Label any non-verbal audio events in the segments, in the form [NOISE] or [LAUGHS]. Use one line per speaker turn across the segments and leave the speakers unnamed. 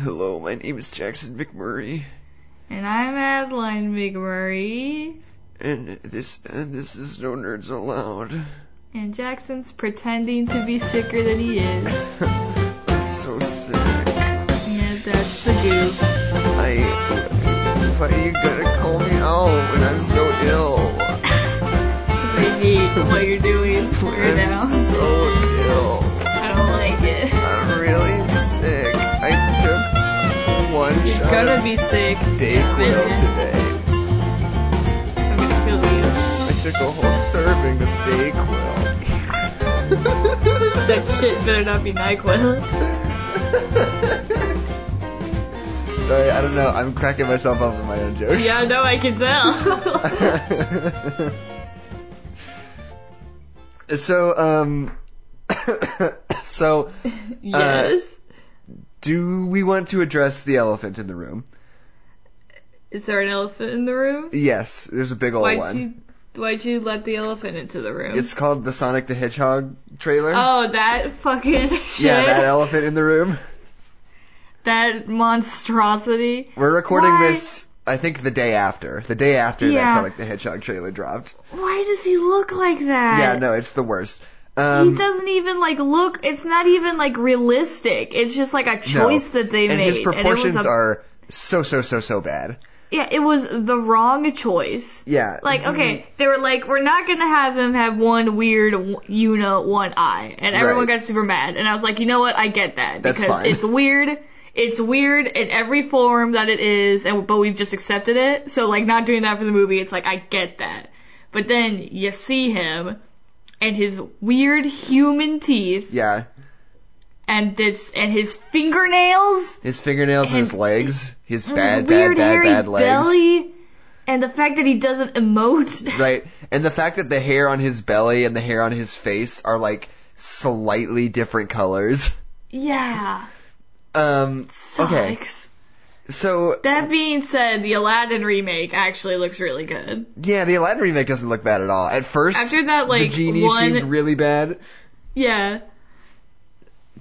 Hello, my name is Jackson McMurray,
And I'm Adeline McMurray.
and this and this is No Nerds Allowed.
And Jackson's pretending to be sicker than he is. [LAUGHS]
I'm so sick.
Yeah, that's the goof.
I. Why are you gonna call me out when I'm so ill?
I hate what you're doing right
I'm
now.
so ill.
I don't like it.
I'm really sick.
Gonna be sick.
Dayquil today.
I'm gonna kill you.
I took a whole serving of Dayquil. [LAUGHS]
That shit better not be NyQuil. [LAUGHS]
Sorry, I don't know. I'm cracking myself up with my own jokes.
Yeah, no, I can tell. [LAUGHS]
so, um, [COUGHS] so,
yes.
Do we want to address the elephant in the room?
Is there an elephant in the room?
Yes, there's a big old
Why'd
one.
you Why'd you let the elephant into the room?
It's called the Sonic the Hedgehog trailer.
oh, that fucking [LAUGHS] shit.
yeah, that elephant in the room.
that monstrosity.
We're recording
Why-
this, I think, the day after. The day after that
Yeah.
Sonic the Hedgehog trailer dropped.
Why does he look like that?
yeah, no, it's the worst. Um,
he doesn't even like look. It's not even like realistic. It's just like a
no.
choice that they
and
made.
his proportions
and a,
are so, so, so, so bad.
Yeah, it was the wrong choice.
Yeah.
Like, okay, they were like, we're not gonna have him have one weird you know, one eye, and everyone
Right.
got super mad. And I was like, you know what? I get that
That's
because
fine.
it's weird. It's weird in every form that it is, and but we've just accepted it. So like, not doing that for the movie, it's like I get that. But then you see him and his weird human teeth
Yeah.
and this and his fingernails
His fingernails and, his legs. His bad,
his weird
bad, bad, bad legs.
belly and the fact that he doesn't emote. [LAUGHS]
Right. And the fact that the hair on his belly and the hair on his face are like slightly different colors.
yeah.
Um, okay. So,
That being said, the Aladdin remake actually looks really good.
yeah, the Aladdin remake doesn't look bad at all. At first,
After that, like,
the genie
one-
seemed really bad.
Yeah.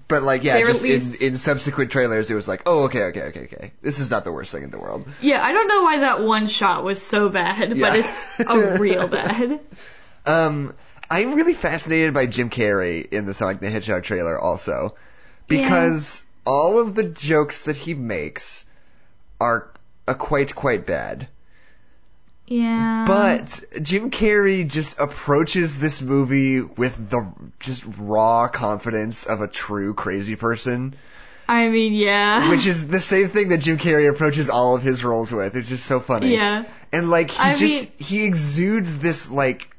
But like, yeah,
They
just
released-
in, in subsequent trailers, it was like, oh, okay, okay, okay, okay. This is not the worst thing in the world.
Yeah, I don't know why that one shot was so bad,
Yeah.
but it's a real [LAUGHS] bad.
Um, I'm really fascinated by Jim Carrey in the Sonic the Hedgehog trailer also. Because all of the jokes that he makes are uh, quite, quite bad.
Yeah.
But Jim Carrey just approaches this movie with the just raw confidence of a true crazy person,
I mean, yeah.
which is the same thing that Jim Carrey approaches all of his roles with. It's just so funny.
yeah.
And like he
I
just he exudes this like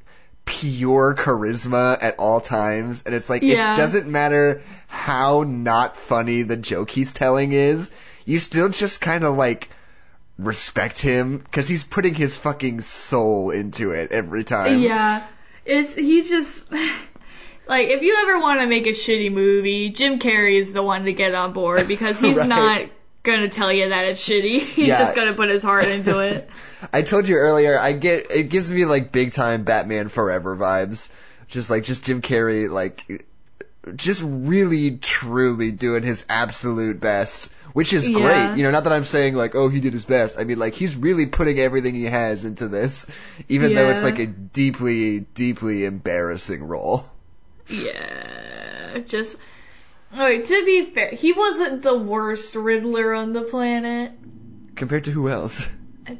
pure charisma at all times and it's like
Yeah.
it doesn't matter how not funny the joke he's telling is, you still just kind of like respect him cuz he's putting his fucking soul into it every time.
Yeah. It's he just [SIGHS] like if you ever want to make a shitty movie, Jim Carrey is the one to get on board because [LAUGHS] he's
Right.
not gonna tell you that it's shitty. [LAUGHS] He's
Yeah.
just gonna put his heart into it. [LAUGHS]
I told you earlier, I get it gives me like big time Batman Forever vibes. Just like just Jim Carrey like just really truly doing his absolute best, which is
Yeah.
great. You know, not that I'm saying like oh he did his best. I mean like he's really putting everything he has into this even though it's like a deeply deeply embarrassing role.
Yeah, just. Alright, to be fair, he wasn't the worst Riddler on the planet.
Compared to who else?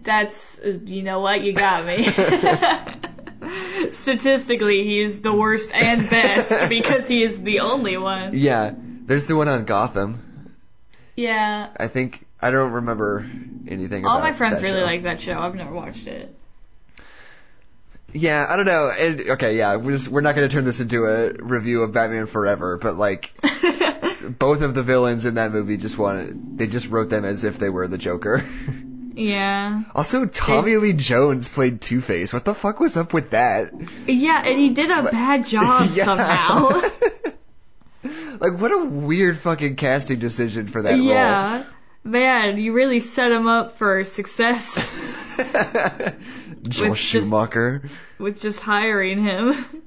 That's, you know what, you got me. [LAUGHS] Statistically, he is the worst and best because he is the only one.
Yeah, there's the one on Gotham.
Yeah.
I think I don't remember anything
All my friends really
show.
like that show. I've never watched it.
Yeah, I don't know. And, okay, yeah, we're, just, we're not going to turn this into a review of Batman Forever, but like, [LAUGHS] both of the villains in that movie just wanted, they just wrote them as if they were the Joker.
yeah.
also, Tommy Lee Jones played Two Face. What the fuck was up with that?
Yeah, and he did a bad job [LAUGHS]
Yeah.
somehow. [LAUGHS]
like, what a weird fucking casting decision for that role.
yeah. Man, you really set him up for success. [LAUGHS]
Joel
With just-
Schumacher.
with just hiring him. [LAUGHS]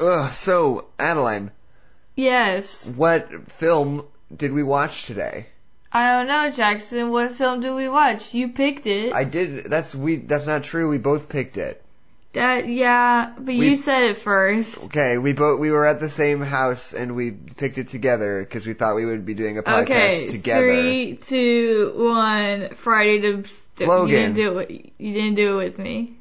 Ugh, so, Adeline,
yes.
what film did we watch today?
I don't know, Jackson. What film did we watch? You picked it.
I did. That's we. That's not true. We both picked it.
That yeah, but
We-
you said it first.
Okay, we both we were at the same house and we picked it together because we thought we would be doing a podcast
Okay,
together.
three, two, one. Friday the.
Logan.
You didn't do it. You didn't do it with me.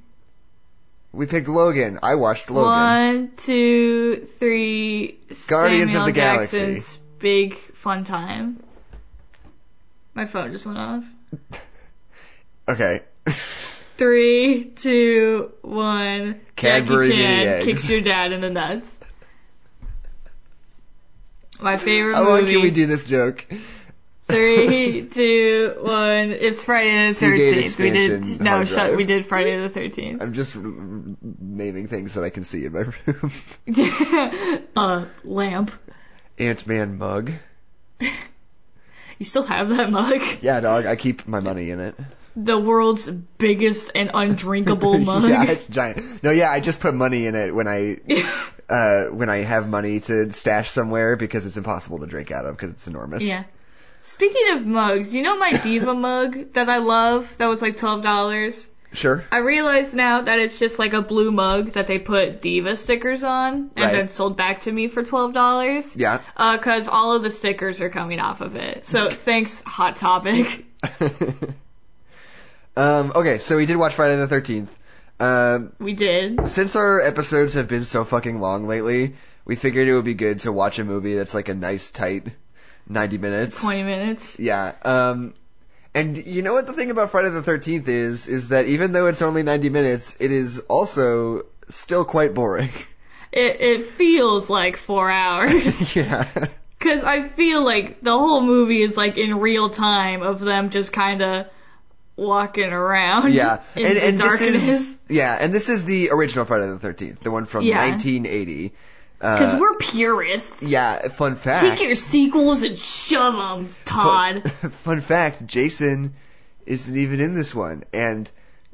We picked Logan. I watched Logan.
One, two, three.
Guardians of
Samuel
the Galaxy.
Big fun time. My phone just went off. [LAUGHS]
Okay. [LAUGHS]
Three, two, one.
Cadbury
Jackie Chan
eggs.
kicks your dad in the nuts. My favorite
How long can we do this joke?
Three, [LAUGHS] two, one. It's Friday the Thirteenth. We did no shut.
drive.
We did Friday the Thirteenth.
I'm just naming things that I can see in my [LAUGHS] room. [LAUGHS]
uh, lamp.
Ant Man mug.
You still have that mug?
Yeah, dog. I keep my money in it.
The world's biggest and undrinkable [LAUGHS] mug.
yeah, it's giant. No, yeah, I just put money in it when I [LAUGHS] uh when I have money to stash somewhere because it's impossible to drink out of because it's enormous.
Yeah. Speaking of mugs, you know my Diva [LAUGHS] mug that I love that was like twelve dollars?
Sure.
I realize now that it's just like a blue mug that they put Diva stickers on and
Right.
then sold back to me for twelve dollars.
Yeah.
Uh, cause all of the stickers are coming off of it. So thanks, Hot Topic.
Um. Okay, so we did watch Friday the Thirteenth. Um.
We did.
Since our episodes have been so fucking long lately, we figured it would be good to watch a movie that's like a nice tight 90 minutes.
Twenty minutes.
Yeah. Um and you know what the thing about Friday the 13th is is that even though it's only 90 minutes, it is also still quite boring.
It it feels like four hours. [LAUGHS]
yeah. [LAUGHS]
Cause I feel like the whole movie is like in real time of them just kinda walking around.
Yeah. [LAUGHS]
In
and
the
and
darkness.
this is yeah, and this is the original Friday the 13th, the one from
Yeah.
1980.
Cause
Uh,
we're purists.
yeah, fun fact.
Take your sequels and shove them, Todd. [LAUGHS]
Fun fact, Jason isn't even in this one, and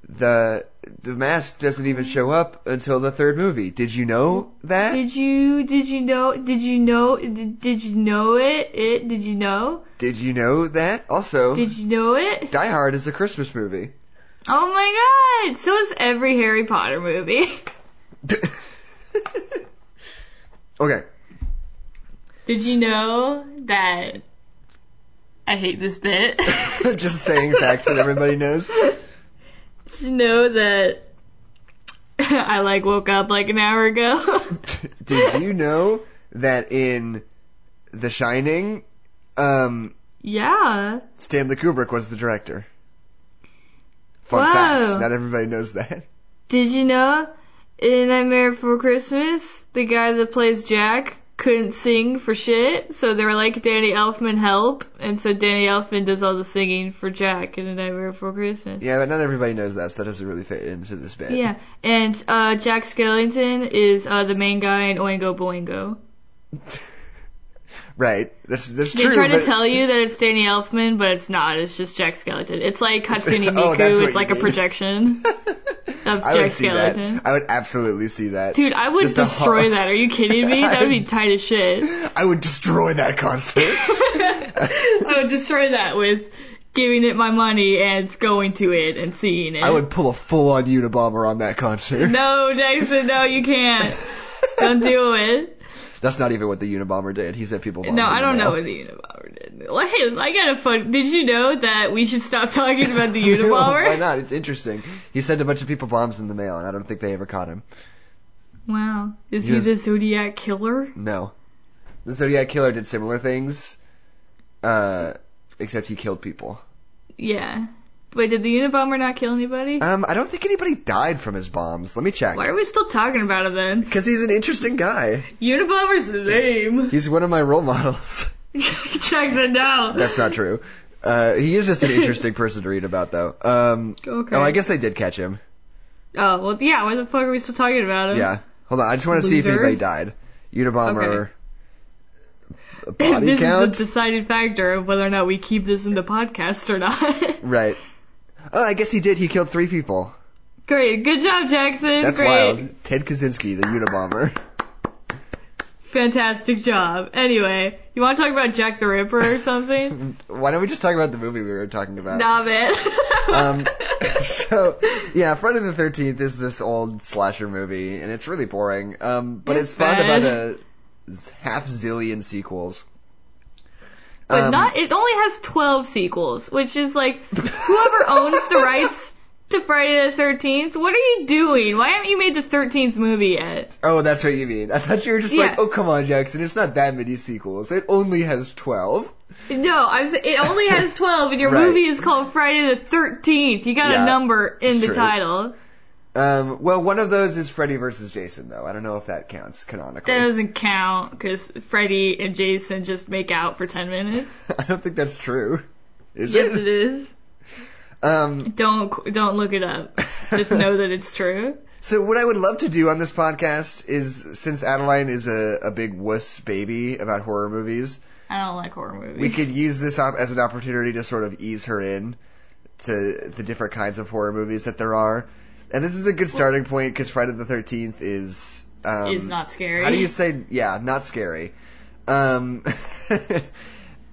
the the mask doesn't even show up until the third movie. Did you know that?
Did you did you know did you know did, did you know it it did you know
Did you know that? Also,
did you know it?
Die Hard is a Christmas movie.
Oh my god! So is every Harry Potter movie. [LAUGHS]
okay.
Did you know that? I hate this bit. [LAUGHS]
Just saying facts that everybody knows. [LAUGHS]
You know that? [LAUGHS] I like woke up like an hour ago. [LAUGHS]
Did you know that in The Shining, um,
yeah.
Stanley Kubrick was the director? Fun
Whoa.
facts. Not everybody knows that.
Did you know in Nightmare Before Christmas, the guy that plays Jack couldn't sing for shit, so they were like, Danny Elfman help, and so Danny Elfman does all the singing for Jack in A Nightmare Before Christmas.
Yeah, but not everybody knows that, so that doesn't really fit into this bit.
Yeah, and uh, Jack Skellington is uh, the main guy in Oingo Boingo. [LAUGHS] [LAUGHS]
Right. That's that's
They
true.
try to tell you that it's Danny Elfman, but it's not. It's just Jack Skeleton. It's like Hatsune [LAUGHS]
Oh,
Miku.
what
it's like
you
a projection [LAUGHS] of
I
Jack
see that. I would absolutely see that.
Dude, I would
Just
destroy that. Are you kidding me? That would be tight as shit.
I would destroy that concert.
I would destroy that with giving it my money and going to it and seeing it.
I would pull a full-on Unabomber on that concert.
No, Jackson, no, you can't. Don't do it.
That's not even what the Unabomber did. He said people.
No, I don't know what the Unabomber did. Hey, I got a fun. Did you know that we should stop talking about the [LAUGHS]
No, Why not? It's interesting. He sent a bunch of people bombs in the mail, and I don't think they ever caught him.
wow, is
He
he
was-
the Zodiac killer?
No. The Zodiac Killer did similar things, uh, except he killed people.
Yeah. Wait, did the Unabomber not kill anybody?
Um, I don't think anybody died from his bombs. Let me check.
Why are we still talking about him then?
Because he's an interesting guy.
Unabomber's lame.
He's one of my role models. [LAUGHS]
Jackson, no.
That's not true. Uh, he is just an [LAUGHS] interesting person to read about, though. Um,
Okay.
oh, I guess they did catch him.
Oh, well, yeah, why the fuck are we still talking about him?
Yeah. Hold on, I just want to see if anybody died. Unabomber. a Body [LAUGHS]
this
count?
is the deciding factor of whether or not we keep this in the podcast or not.
Right. Oh, I guess he did. He killed three people.
Great. Good job, Jackson.
That's
Great.
wild. Ted Kaczynski, the Unabomber.
Fantastic job. Anyway, you want to talk about Jack the Ripper or something? [LAUGHS]
Why don't we just talk about the movie we were talking about?
nah, man. [LAUGHS]
Um, [LAUGHS] so yeah, Friday the Thirteenth is this old slasher movie, and it's really boring. Um, but
It's
it's spawned about a half zillion sequels.
But
Um,
not. It only has twelve sequels, which is like whoever [LAUGHS] owns the rights to Friday the Thirteenth. What are you doing? Why haven't you made the Thirteenth movie yet?
Oh, that's what you mean. I thought you were just
Yeah.
like, oh come on, Jackson, it's not that many sequels. It only has twelve.
No, I was. It only has twelve, and your [LAUGHS]
Right.
movie is called Friday the Thirteenth. You got
Yeah,
a number in the
true.
title.
Um, well, one of those is Freddy versus Jason, though. I don't know if that counts canonically.
That doesn't count because Freddy and Jason just make out for ten minutes. [LAUGHS]
I don't think that's true. Is
yes,
it?
it is.
Um,
Don't don't look it up. Just know that it's true. [LAUGHS]
So what I would love to do on this podcast is, since Adeline is a, a big wuss baby about horror movies,
I don't like horror movies.
we could use this op- as an opportunity to sort of ease her in to the different kinds of horror movies that there are. And this is a good starting point because Friday the Thirteenth is um,
is not scary.
How do you say? Yeah, not scary. Um, [LAUGHS] um,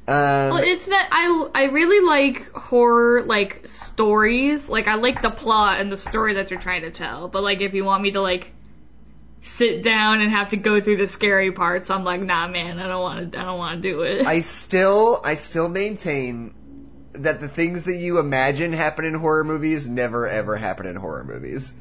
Well, it's that I I really like horror like stories. Like I like the plot and the story that they're trying to tell. But like if you want me to like sit down and have to go through the scary parts, I'm like, nah, man, I don't want to. I don't want to do it.
I still, I still maintain that the things that you imagine happen in horror movies never ever happen in horror movies.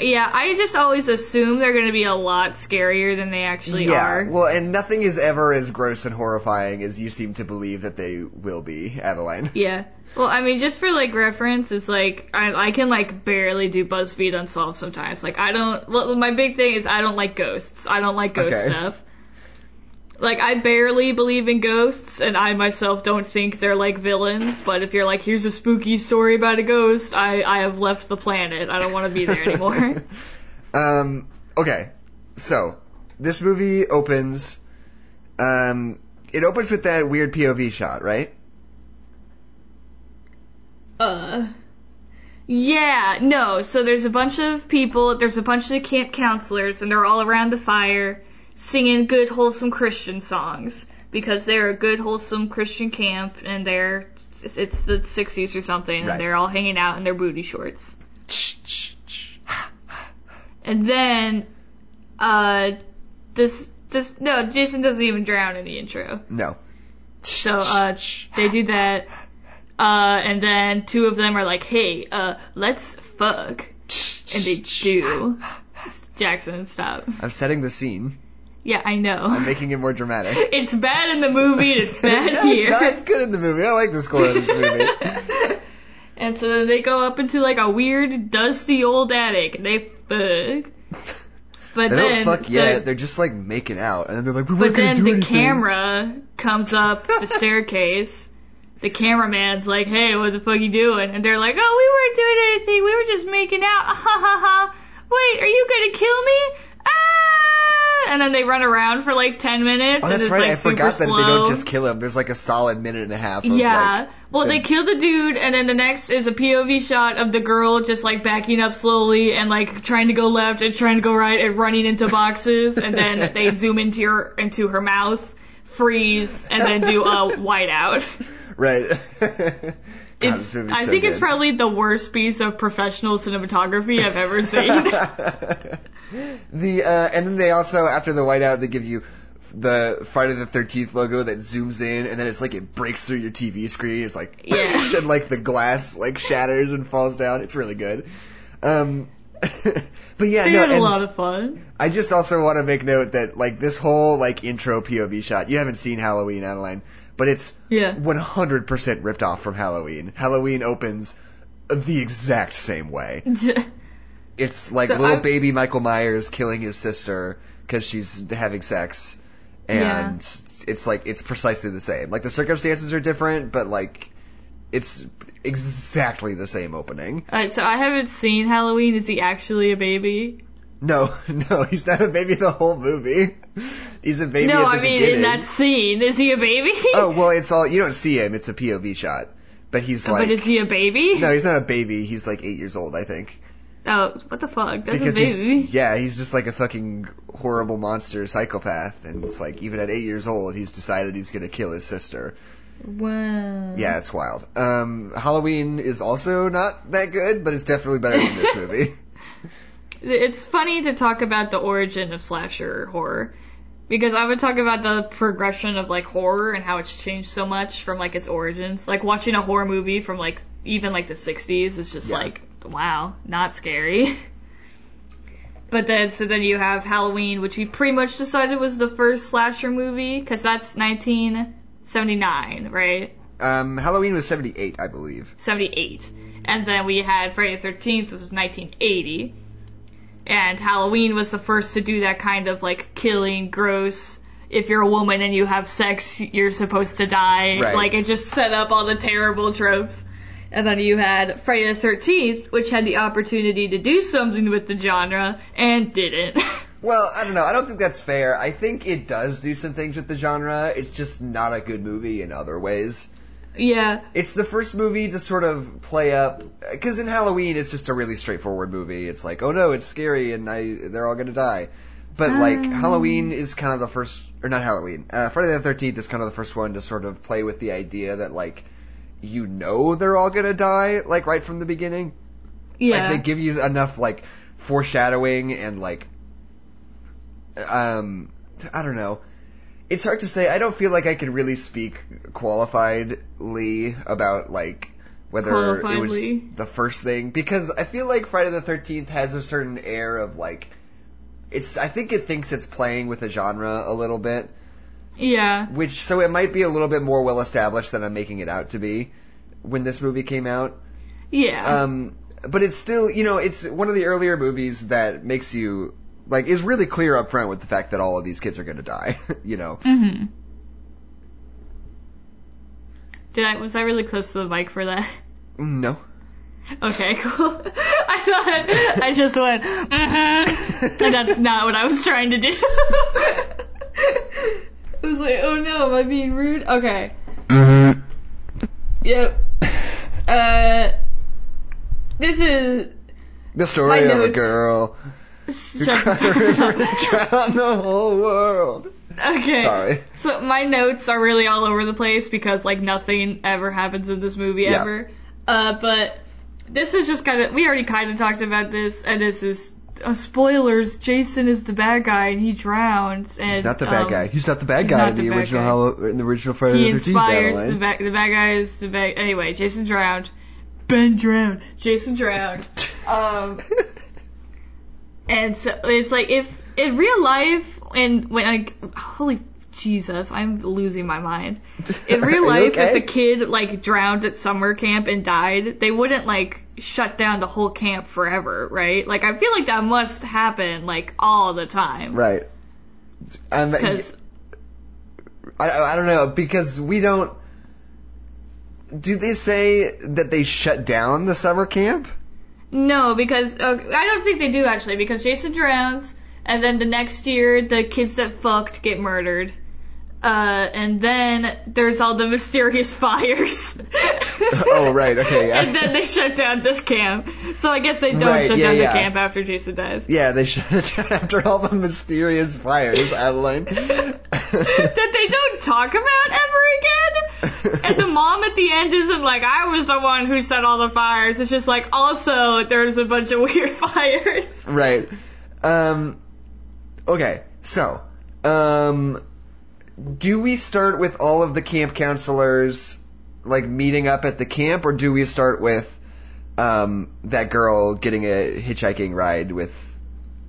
yeah, I just always assume they're gonna be a lot scarier than they actually
yeah,
are.
well, and nothing is ever as gross and horrifying as you seem to believe that they will be, Adeline. [LAUGHS]
Yeah. Well, I mean, just for like reference, it's like I, I can like barely do BuzzFeed Unsolved sometimes. Like I don't. Well, my big thing is I don't like ghosts. I don't like ghost
Okay.
stuff. Like I barely believe in ghosts, and I myself don't think they're like villains. But if you're like, here's a spooky story about a ghost, I I have left the planet. I don't want to be there anymore. [LAUGHS]
Um, okay, so this movie opens. Um, it opens with that weird POV shot, right?
Uh. Yeah, no. So there's a bunch of people, there's a bunch of camp counselors, and they're all around the fire singing good, wholesome Christian songs. Because they're a good, wholesome Christian camp, and they're, it's the 60s or something,
Right.
and they're all hanging out in their booty shorts. And then, uh, this, this, no, Jason doesn't even drown in the intro.
No.
So uh, they do that, uh, and then two of them are like, "Hey, uh, let's fuck," and they do. Jackson, stop.
I'm setting the scene.
Yeah, I know.
I'm making it more dramatic. [LAUGHS]
It's bad in the movie, and it's [LAUGHS] bad
No,
here.
It's, not, it's good in the movie. I like the score of this movie. [LAUGHS]
and so then they go up into like a weird, dusty old attic, and they fuck. But
They
then,
don't fuck
the-
yet. They're just like making out, and then they're like, "We
But
weren't gonna
then
do
the
anything."
camera comes up the staircase. The cameraman's like, "Hey, what the fuck you doing?" And they're like, "Oh, we weren't doing anything. We were just making out." Ha ha ha. Wait, are you gonna kill me? Ah! And then they run around for like ten minutes.
Oh,
and
that's right.
like
I forgot that they don't just kill him. There's like a solid minute and a half.
Yeah.
Like,
well, they kill the dude, and then the next is a POV shot of the girl just like backing up slowly and like trying to go left and trying to go right and running into [LAUGHS] boxes, and then they zoom into her into her mouth, freeze, and then do a [LAUGHS] whiteout.
right. [LAUGHS] God,
It's,
this
I
so
think it's probably the worst piece of professional cinematography I've ever seen. [LAUGHS]
the uh, and then they also after the whiteout they give you the Friday the Thirteenth logo that zooms in, and then it's like it breaks through your TV screen. It's like
Yeah. [LAUGHS]
and like the glass like shatters and falls down. It's really good. Um, [LAUGHS] but yeah,
they
no,
had a lot of fun.
I just also want to make note that like this whole like intro POV shot. You haven't seen Halloween, Adeline, but it's
Yeah.
100% ripped off from Halloween. Halloween opens the exact same way. [LAUGHS] It's like
So
little
I've-
baby Michael Myers killing his sister because she's having sex, and
Yeah.
it's like it's precisely the same. Like the circumstances are different, but like it's exactly the same opening.
Alright, so I haven't seen Halloween. Is he actually a baby?
No, [LAUGHS] no, he's not a baby the whole movie. He's a baby
no,
at the
I mean
beginning.
in that scene, is he a baby?
Oh [LAUGHS] well, it's all you don't see him. It's a POV shot, but he's like
but is he a baby?
no, he's not a baby. He's like eight years old, I think.
Oh, what the fuck? That's
because
a baby.
he's yeah, he's just like a fucking horrible monster psychopath, and it's like even at eight years old, he's decided he's gonna kill his sister.
Wow.
Yeah, it's wild. Um, Halloween is also not that good, but it's definitely better than this [LAUGHS] movie.
It's funny to talk about the origin of slasher horror. Because I would talk about the progression of like horror and how it's changed so much from like its origins. Like watching a horror movie from like even like the 60s is just
Yeah.
like wow, not scary. [LAUGHS] But then so then you have Halloween, which we pretty much decided was the first slasher movie because that's 1979, right?
um, Halloween was seventy eight, I believe.
78. And then we had Friday the 13th, which was 1980. And Halloween was the first to do that kind of like killing, gross. If you're a woman and you have sex, you're supposed to die.
Right.
Like it just set up all the terrible tropes. And then you had Friday the 13th, which had the opportunity to do something with the genre and didn't. [LAUGHS]
Well, I don't know. I don't think that's fair. I think it does do some things with the genre. It's just not a good movie in other ways.
Yeah.
It's the first movie to sort of play up because in Halloween it's just a really straightforward movie. It's like, oh no, it's scary and I they're all gonna die. But like
Um.
Halloween is kind of the first, or not Halloween. Uh, Friday the Thirteenth is kind of the first one to sort of play with the idea that like you know they're all gonna die like right from the beginning.
Yeah.
Like they give you enough like foreshadowing and like um I don't know. It's hard to say. I don't feel like I can really speak qualifiedly about like whether it was the first thing because I feel like Friday the 13th has a certain air of like it's I think it thinks it's playing with the genre a little bit,
yeah.
which so it might be a little bit more well established than I'm making it out to be when this movie came out.
Yeah.
Um, but it's still, you know, it's one of the earlier movies that makes you like is really clear up front with the fact that all of these kids are going to die. [LAUGHS] you know,
hmm Did I was I really close to the mic for that?
no.
Okay, [LAUGHS] cool. I thought I just went, mm-hmm, and that's not what I was trying to do. [LAUGHS] I was like, oh no, am I being rude? Okay. Yep. Uh, this is
The story of a girl who
Shut-
cried a river to drown the whole world.
okay.
Sorry.
So my notes are really all over the place because like nothing ever happens in this movie
Yeah.
ever. Uh, but this is just kind of we already kind of talked about this, and this is uh, spoilers. Jason is the bad guy, and he drowns. And
He's not the bad
um,
guy. He's not the bad guy in the,
the
original. Hallow- in the original Friday
He
the 13th
He
inspires
the bad. The bad guy is the bad. Anyway, Jason drowned. Ben drowned. Jason drowned. [LAUGHS] Um, and so it's like if in real life and when like holy Jesus, I'm losing my mind. [LAUGHS] In real life,
okay?
if a kid like drowned at summer camp and died, they wouldn't like shut down the whole camp forever, right? Like I feel like that must happen like all the time.
Right. Um,
Because
I, I don't know because we don't. Do they say that they shut down the summer camp?
No, because uh, I don't think they do actually. Because Jason drowns, and then the next year the kids that fucked get murdered, uh, and then there's all the mysterious fires.
Oh, right, okay, yeah. [LAUGHS]
and then they shut down this camp. So I guess they don't
Right,
shut
yeah,
down
yeah.
the camp after Jason dies.
Yeah, they [LAUGHS] shut it down after all the mysterious fires, Adeline. [LAUGHS]
that they don't talk about ever again. And the mom at the end isn't like, I was the one who set all the fires. It's just like, also, there's a bunch of weird fires.
right. Um. Okay. So, um, do we start with all of the camp counselors like meeting up at the camp, or do we start with um that girl getting a hitchhiking ride with?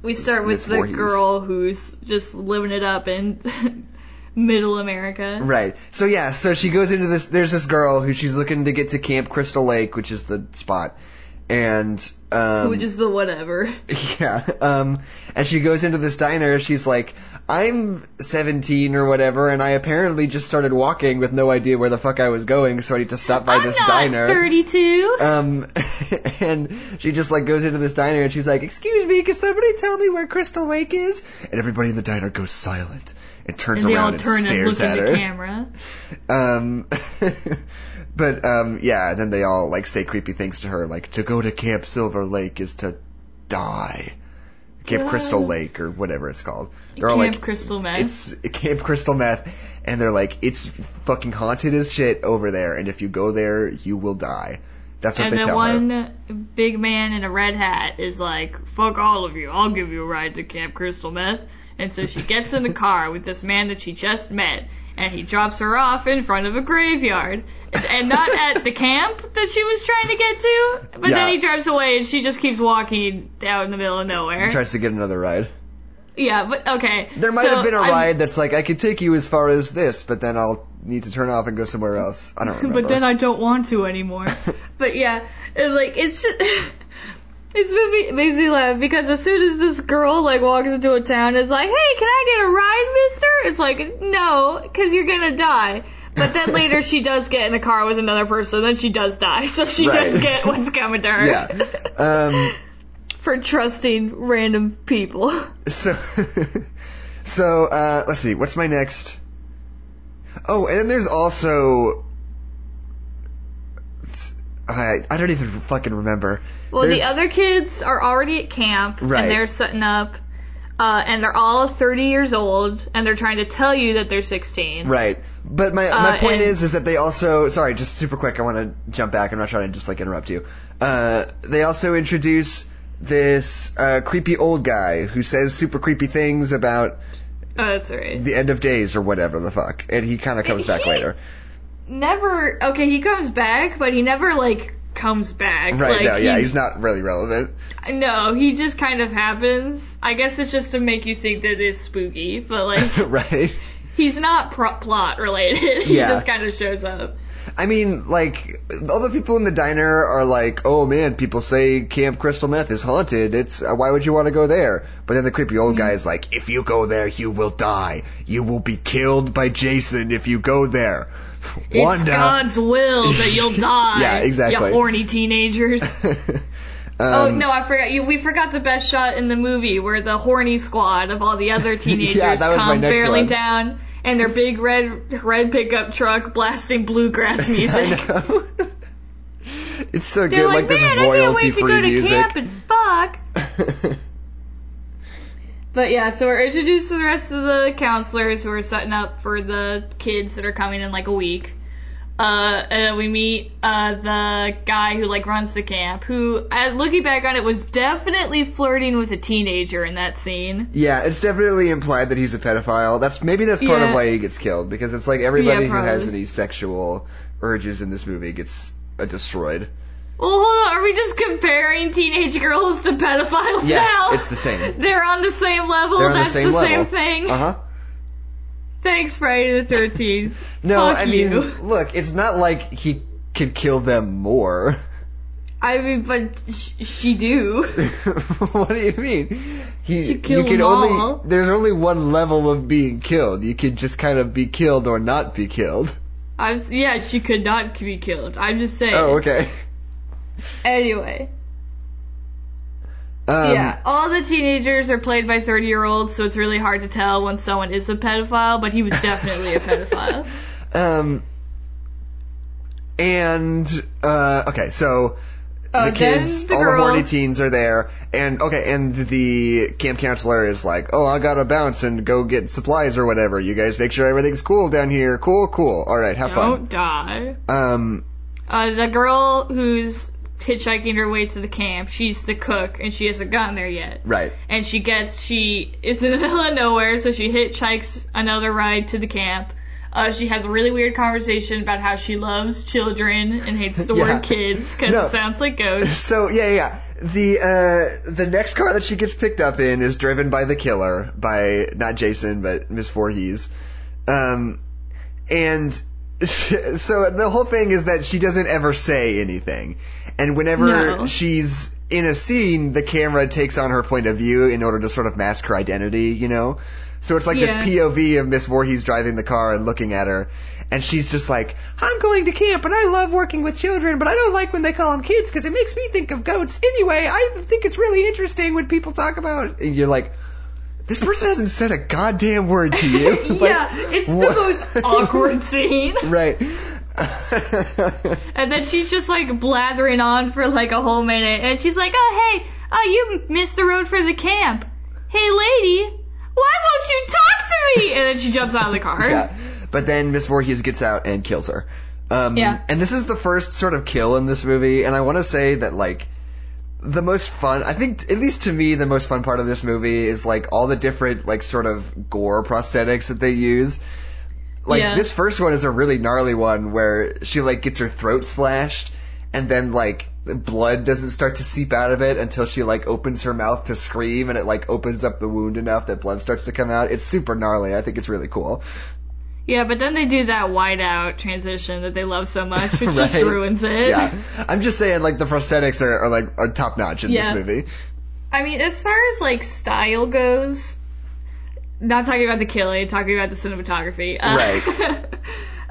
We start with
Miss
the
Voorhees.
girl who's just living it up in [LAUGHS] middle America.
Right. So yeah. So she goes into this. There's this girl who she's looking to get to Camp Crystal Lake, which is the spot, and um,
Which is the whatever. [LAUGHS]
Yeah. Um, and she goes into this diner. She's like, I'm 17 or whatever, and I apparently just started walking with no idea where the fuck I was going, so I need to stop by
I'm
this
not
diner.
32.
Um, [LAUGHS] and she just like goes into this diner and she's like, "Excuse me, can somebody tell me where Crystal Lake is?" And everybody in the diner goes silent and turns
and
around and
and
stares at
at
her.
camera. [LAUGHS]
Um, but um, yeah, and then they all like say creepy things to her, like to go to Camp Silver Lake is to die. Camp
Yeah.
Crystal Lake or whatever it's called. They're all
Camp
like,
Crystal Meth.
it's Camp Crystal Meth, and they're like, it's fucking haunted as shit over there, and if you go there, you will die. That's what
and
they tell her.
And then one big man in a red hat is like, "Fuck all of you! I'll give you a ride to Camp Crystal Meth." And so she gets in the car with this man that she just met, and he drops her off in front of a graveyard, and not at the camp that she was trying to get to. But
Yeah.
then he drives away, and she just keeps walking out in the middle of nowhere.
Tries to get another ride.
yeah, but okay.
There might
So
have been a
I'm-
ride that's like, I could take you as far as this, but then I'll need to turn off and go somewhere else. I don't [LAUGHS] remember.
but then I don't want to anymore. [LAUGHS] but yeah, it's like it's it's made me, makes me laugh because as soon as this girl like walks into a town, is like, "Hey, can I get a ride, Mister?" It's like, no, because you're gonna die. But then later [LAUGHS] she does get in the car with another person, then she does die, so she
Right.
does get what's coming to her.
yeah. Um, [LAUGHS]
For trusting random people.
so, [LAUGHS] so, uh, let's see, what's my next? Oh, and then there's also, I, I don't even fucking remember.
Well,
There's-
the other kids are already at camp,
Right.
and they're setting up, uh, and they're all 30 years old, and they're trying to tell you that they're 16.
Right. But my my
Uh,
point
and-
is is that they also sorry, just super quick, I want to jump back. I'm not trying to just like interrupt you. Uh, they also introduce this uh, creepy old guy who says super creepy things about
Oh, that's right.
the end of days or whatever the fuck, and he kind of comes back later.
Never. Okay, he comes back, but he never like comes back.
Right?
Like,
no, yeah,
he-
he's not really relevant.
No, he just kind of happens. I guess it's just to make you think that it's spooky, but like [LAUGHS]
right.
he's not pro- plot related. [LAUGHS] he
Yeah.
just kind of shows up.
I mean, like, all the people in the diner are like, oh man, people say Camp Crystal Meth is haunted. It's, uh, why would you want to go there? But then the creepy old guy is like, if you go there, you will die. You will be killed by Jason if you go there.
It's God's will that [LAUGHS] you'll die.
Yeah, exactly.
You horny teenagers. [LAUGHS] oh
Um,
no, I forgot. You, we forgot the best shot in the movie where the horny squad of all the other teenagers [LAUGHS]
Yeah, that was my
come
next
barreling
one.
down and their big red red pickup truck blasting bluegrass music.
I know. it's so
They're
good,
like,
like, this
man, I can't
royalty
wait to
free
go to
music.
camp and fuck. But yeah, so we're introduced to the rest of the counselors who are setting up for the kids that are coming in like a week. Uh, and we meet uh, the guy who like runs the camp, who, uh, looking back on it, was definitely flirting with a teenager in that scene.
Yeah, it's definitely implied that he's a pedophile. That's maybe that's part of why he gets killed because it's like everybody
Yeah,
who has any sexual urges in this movie gets uh, destroyed.
Well, hold on, are we just comparing teenage girls to pedophiles
Yes,
now?
it's the same. [LAUGHS]
They're on the same level.
They're on the
That's
same level.
thing.
Uh huh.
Thanks, Friday the 13th. [LAUGHS]
No,
Fuck
I mean,
you.
look, it's not like he could kill them more.
I mean, but sh- she do. [LAUGHS]
what do you mean? He,
She killed
you can only
all.
there's only one level of being killed. You could just kind of be killed or not be killed.
I was, yeah, she could not be killed. I'm just saying.
Oh, okay.
Anyway,
Um,
yeah, all the teenagers are played by 30 year olds, so it's really hard to tell when someone is a pedophile, but he was definitely a pedophile. [LAUGHS]
Um. And uh, okay, so
Oh,
the kids,
the
all
girl-
the horny teens are there, and okay, and the camp counselor is like, "Oh, I gotta bounce and go get supplies or whatever. You guys make sure everything's cool down here. Cool, cool. All right, have fun.
Don't die.
Um,
Uh, the girl who's hitchhiking her way to the camp, she's the cook, and she hasn't gotten there yet.
right.
and she gets she is in the [LAUGHS] middle of nowhere, so she hitchhikes another ride to the camp. Uh, she has a really weird conversation about how she loves children and hates [LAUGHS] the
Yeah.
word kids because
No.
it sounds like ghosts. [LAUGHS]
So yeah, yeah, yeah. The uh, the next car that she gets picked up in is driven by the killer, by not Jason but Miss Voorhees. Um, and [LAUGHS] so the whole thing is that she doesn't ever say anything, and whenever
No.
she's in a scene, the camera takes on her point of view in order to sort of mask her identity, you know. So it's like
Yeah.
this POV of Miss Voorhees driving the car and looking at her, and she's just like, "I'm going to camp, and I love working with children, but I don't like when they call them kids because it makes me think of goats. Anyway, I think it's really interesting when people talk about." And you're like, "This person hasn't said a goddamn word to you." [LAUGHS] Like,
yeah, it's
what-
the most awkward scene. [LAUGHS]
right.
And then she's just like blathering on for like a whole minute, and she's like, "Oh hey, Oh, you missed the road for the camp. Hey, lady, why won't you talk to me? And then she jumps out of the car.
Yeah. But then Miss Voorhees gets out and kills her. Um,
Yeah.
And this is the first sort of kill in this movie, and I want to say that like the most fun, I think, at least to me, the most fun part of this movie is like all the different like sort of gore prosthetics that they use. Like
Yeah.
this first one is a really gnarly one where she like gets her throat slashed, and then like the blood doesn't start to seep out of it until she like opens her mouth to scream, and it like opens up the wound enough that blood starts to come out. It's super gnarly. I think it's really cool.
Yeah, but then they do that whiteout transition that they love so much, [LAUGHS] which just ruins it.
Yeah, I'm just saying, like the prosthetics are, are like are top notch in
Yeah.
this movie.
I mean, as far as like style goes, not talking about the killing, talking about the cinematography. Uh,
Right. [LAUGHS]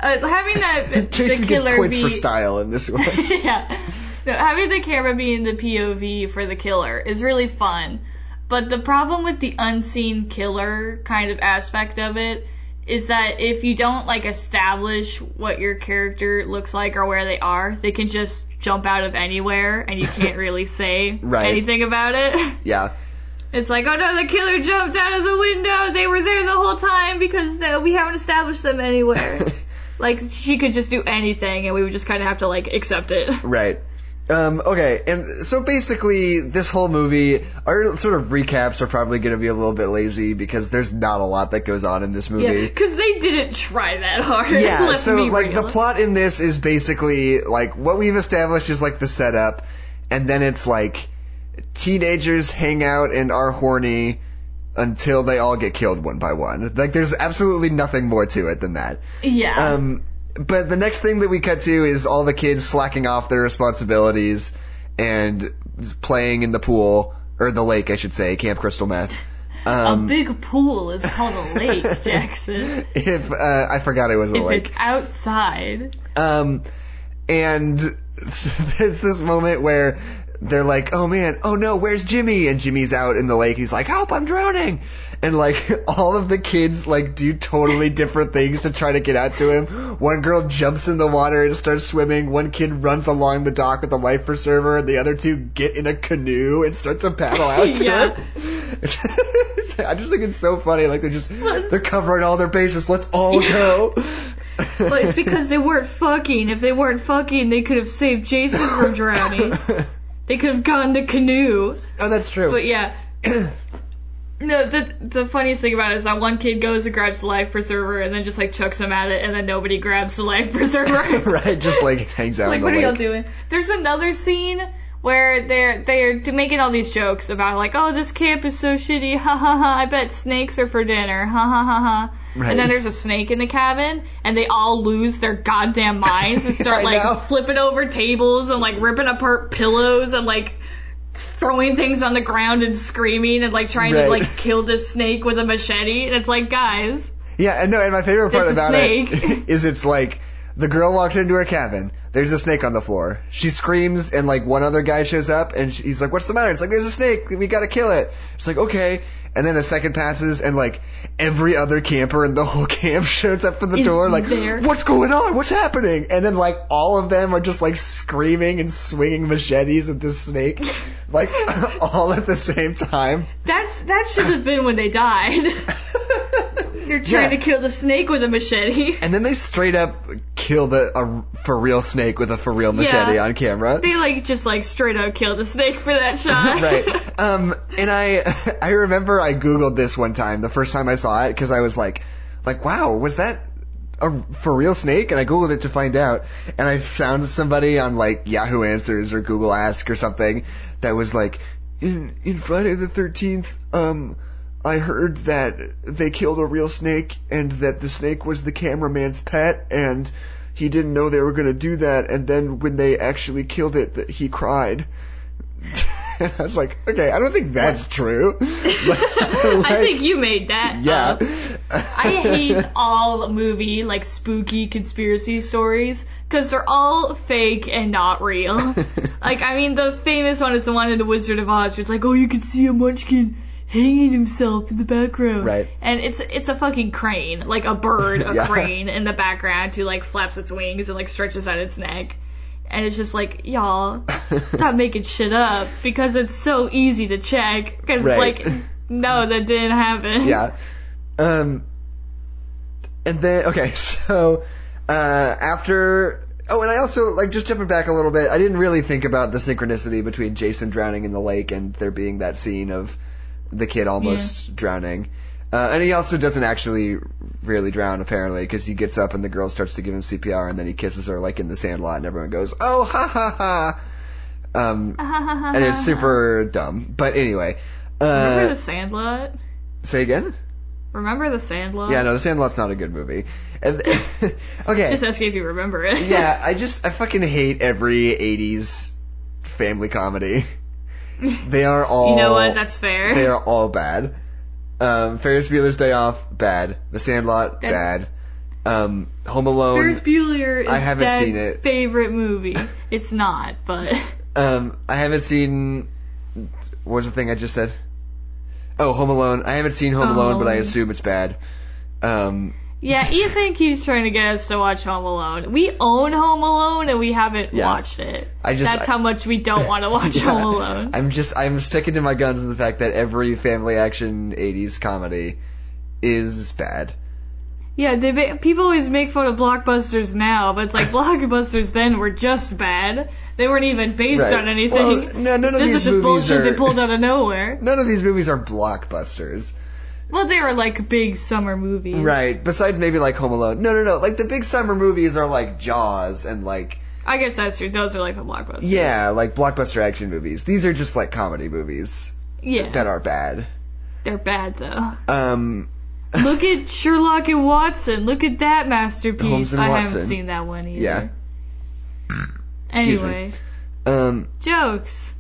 uh, having that [LAUGHS]
Jason gets points
be
for style in this one.
yeah, no, having the camera be in the POV for the killer is really fun. But the problem with the unseen killer kind of aspect of it is that if you don't like establish what your character looks like or where they are, they can just jump out of anywhere and you can't [LAUGHS] really say
Right.
anything about it. [LAUGHS]
yeah,
It's like, oh no, the killer jumped out of the window. They were there the whole time because uh, we haven't established them anywhere. [LAUGHS] like she could just do anything, and we would just kind of have to like accept it.
right. Um, okay, and so basically, this whole movie, our sort of recaps are probably going to be a little bit lazy because there's not a lot that goes on in this
Yeah,
movie.
because they didn't try that hard.
Yeah, [LAUGHS] so like
real.
the plot in this is basically like what we've established is like the setup, and then it's like teenagers hang out and are horny until they all get killed one by one. Like there's absolutely nothing more to it than that.
Yeah.
Um, but the next thing that we cut to is all the kids slacking off their responsibilities and playing in the pool or the lake, I should say, Camp Crystal Meth.
a
Um,
big pool is called a lake, [LAUGHS] Jackson.
if uh, I forgot it was a
If
lake.
it's outside.
Um, and [LAUGHS] there's this moment where they're like, "Oh man, oh no, where's Jimmy?" And Jimmy's out in the lake. He's like, "Help, I'm drowning!" And like [LAUGHS] all of the kids like do totally different things to try to get out to him. One girl jumps in the water and starts swimming. One kid runs along the dock with a life preserver, and the other two get in a canoe and start to paddle out to
Yeah.
him. [LAUGHS] I just think it's so funny. Like they're just they're covering all their bases. Let's all go.
But it's because they weren't fucking. If they weren't fucking, they could have saved Jason from drowning. [LAUGHS] They could have gotten the canoe.
Oh, that's true.
But yeah. [CLEARS THROAT] No, the the funniest thing about it is that one kid goes and grabs the life preserver and then just like chucks him at it and then nobody grabs the life preserver. [LAUGHS]
right, just like [LAUGHS] hangs out.
like what are y'all doing? There's another scene where they're they're making all these jokes about like, oh, this camp is so shitty, ha ha ha. I bet snakes are for dinner, ha ha ha ha.
Right.
And then there's a snake in the cabin, and they all lose their goddamn minds and [LAUGHS] start
I know.
like flipping over tables and like ripping apart pillows and like throwing things on the ground and screaming and like trying to like kill this snake with a machete. And it's like, guys,
Yeah, and no, and my favorite part about
snake.
it [LAUGHS] is it's like the girl walks into her cabin. There's a snake on the floor. She screams, and like one other guy shows up, and she- he's like, "What's the matter?" It's like, "There's a snake. We gotta kill it." It's like, okay. And then a second passes, and like every other camper in the whole [LAUGHS] camp shows up for the
Is
door, like,
there.
"What's going on? What's happening?" And then like all of them are just like screaming and swinging machetes at this snake, like [LAUGHS] all at the same time.
that's that should have been when they died. [LAUGHS] They're trying
Yeah.
to kill the snake with a machete. [LAUGHS]
And then they straight up kill the a for real snake with a for real machete
Yeah.
on camera.
They like just like straight up killed the snake for that shot. [LAUGHS]
right. [LAUGHS] Um, and I I remember I googled this one time, the first time I saw it, because I was like, like, wow, was that a for real snake? And I googled it to find out, and I found somebody on like Yahoo Answers or Google Ask or something that was like, in in Friday the Thirteenth, um. I heard that they killed a real snake and that the snake was the cameraman's pet and he didn't know they were going to do that and then when they actually killed it that he cried. [LAUGHS] I was like, okay, I don't think that's true. [LAUGHS] [LAUGHS]
I think you made that
yeah.
up. I hate all movie like spooky conspiracy stories because they're all fake and not real. like I mean, the famous one is the one in the Wizard of Oz, where it's like, oh, you can see a Munchkin hanging himself in the background,
Right.
And it's it's a fucking crane, like a bird, a [LAUGHS]
Yeah.
crane in the background who like flaps its wings and like stretches out its neck. And it's just like, y'all, [LAUGHS] stop making shit up because it's so easy to check. Because,
Right.
like, no, that didn't happen.
yeah. Um, and then okay, [LAUGHS] so uh, after oh, and I also like just jumping back a little bit. I didn't really think about the synchronicity between Jason drowning in the lake and there being that scene of the kid almost drowning. Uh, and he also doesn't actually really drown apparently because he gets up and the girl starts to give him CPR and then he kisses her like in the Sandlot and everyone goes oh ha ha ha. Um, [LAUGHS] and it's super dumb. But anyway,
Remember
uh,
the Sandlot?
say again.
Remember the Sandlot?
Yeah, no, The Sandlot's not a good movie. And, [LAUGHS] okay.
Just asking if you remember it.
yeah, [LAUGHS] I just I fucking hate every '80s family comedy. They are all. [LAUGHS]
You know what? That's fair.
They are all bad. Um, Ferris Bueller's Day Off, bad. The Sandlot, bad. Um, Home Alone.
Ferris Bueller is
I haven't
Dad's
seen it.
favorite movie. [LAUGHS] It's not, but [LAUGHS]
Um, I haven't seen. What was the thing I just said? Oh, Home Alone. I haven't seen Home
Oh,
Alone, but I assume it's bad. Um,
yeah, Ethan keeps trying to get us to watch Home Alone. We own Home Alone and we haven't
Yeah.
watched it.
I just-
That's how much we don't want to [LAUGHS] watch
Yeah.
Home Alone.
I'm just I'm sticking to my guns in the fact that every family action 80s comedy is bad.
Yeah, they people always make fun of blockbusters now, but it's like [LAUGHS] blockbusters then were just bad. They weren't even based
Right.
on anything.
Well, no, none of
this
these
is just
movies
bullshit
are-
they pulled out of nowhere. [LAUGHS]
None of these movies are blockbusters.
Well, they were like big summer movies.
Right. Besides maybe like Home Alone. No, no, no. Like the big summer movies are like Jaws and like
I guess that's true. Those are like a blockbuster.
yeah, like blockbuster action movies. These are just like comedy movies
Yeah.
that are bad.
They're bad though.
Um [LAUGHS]
Look at Sherlock and Watson. Look at that masterpiece.
Holmes and
I
Watson.
haven't seen that one either.
Yeah. Excuse me.
Anyway,
um
jokes.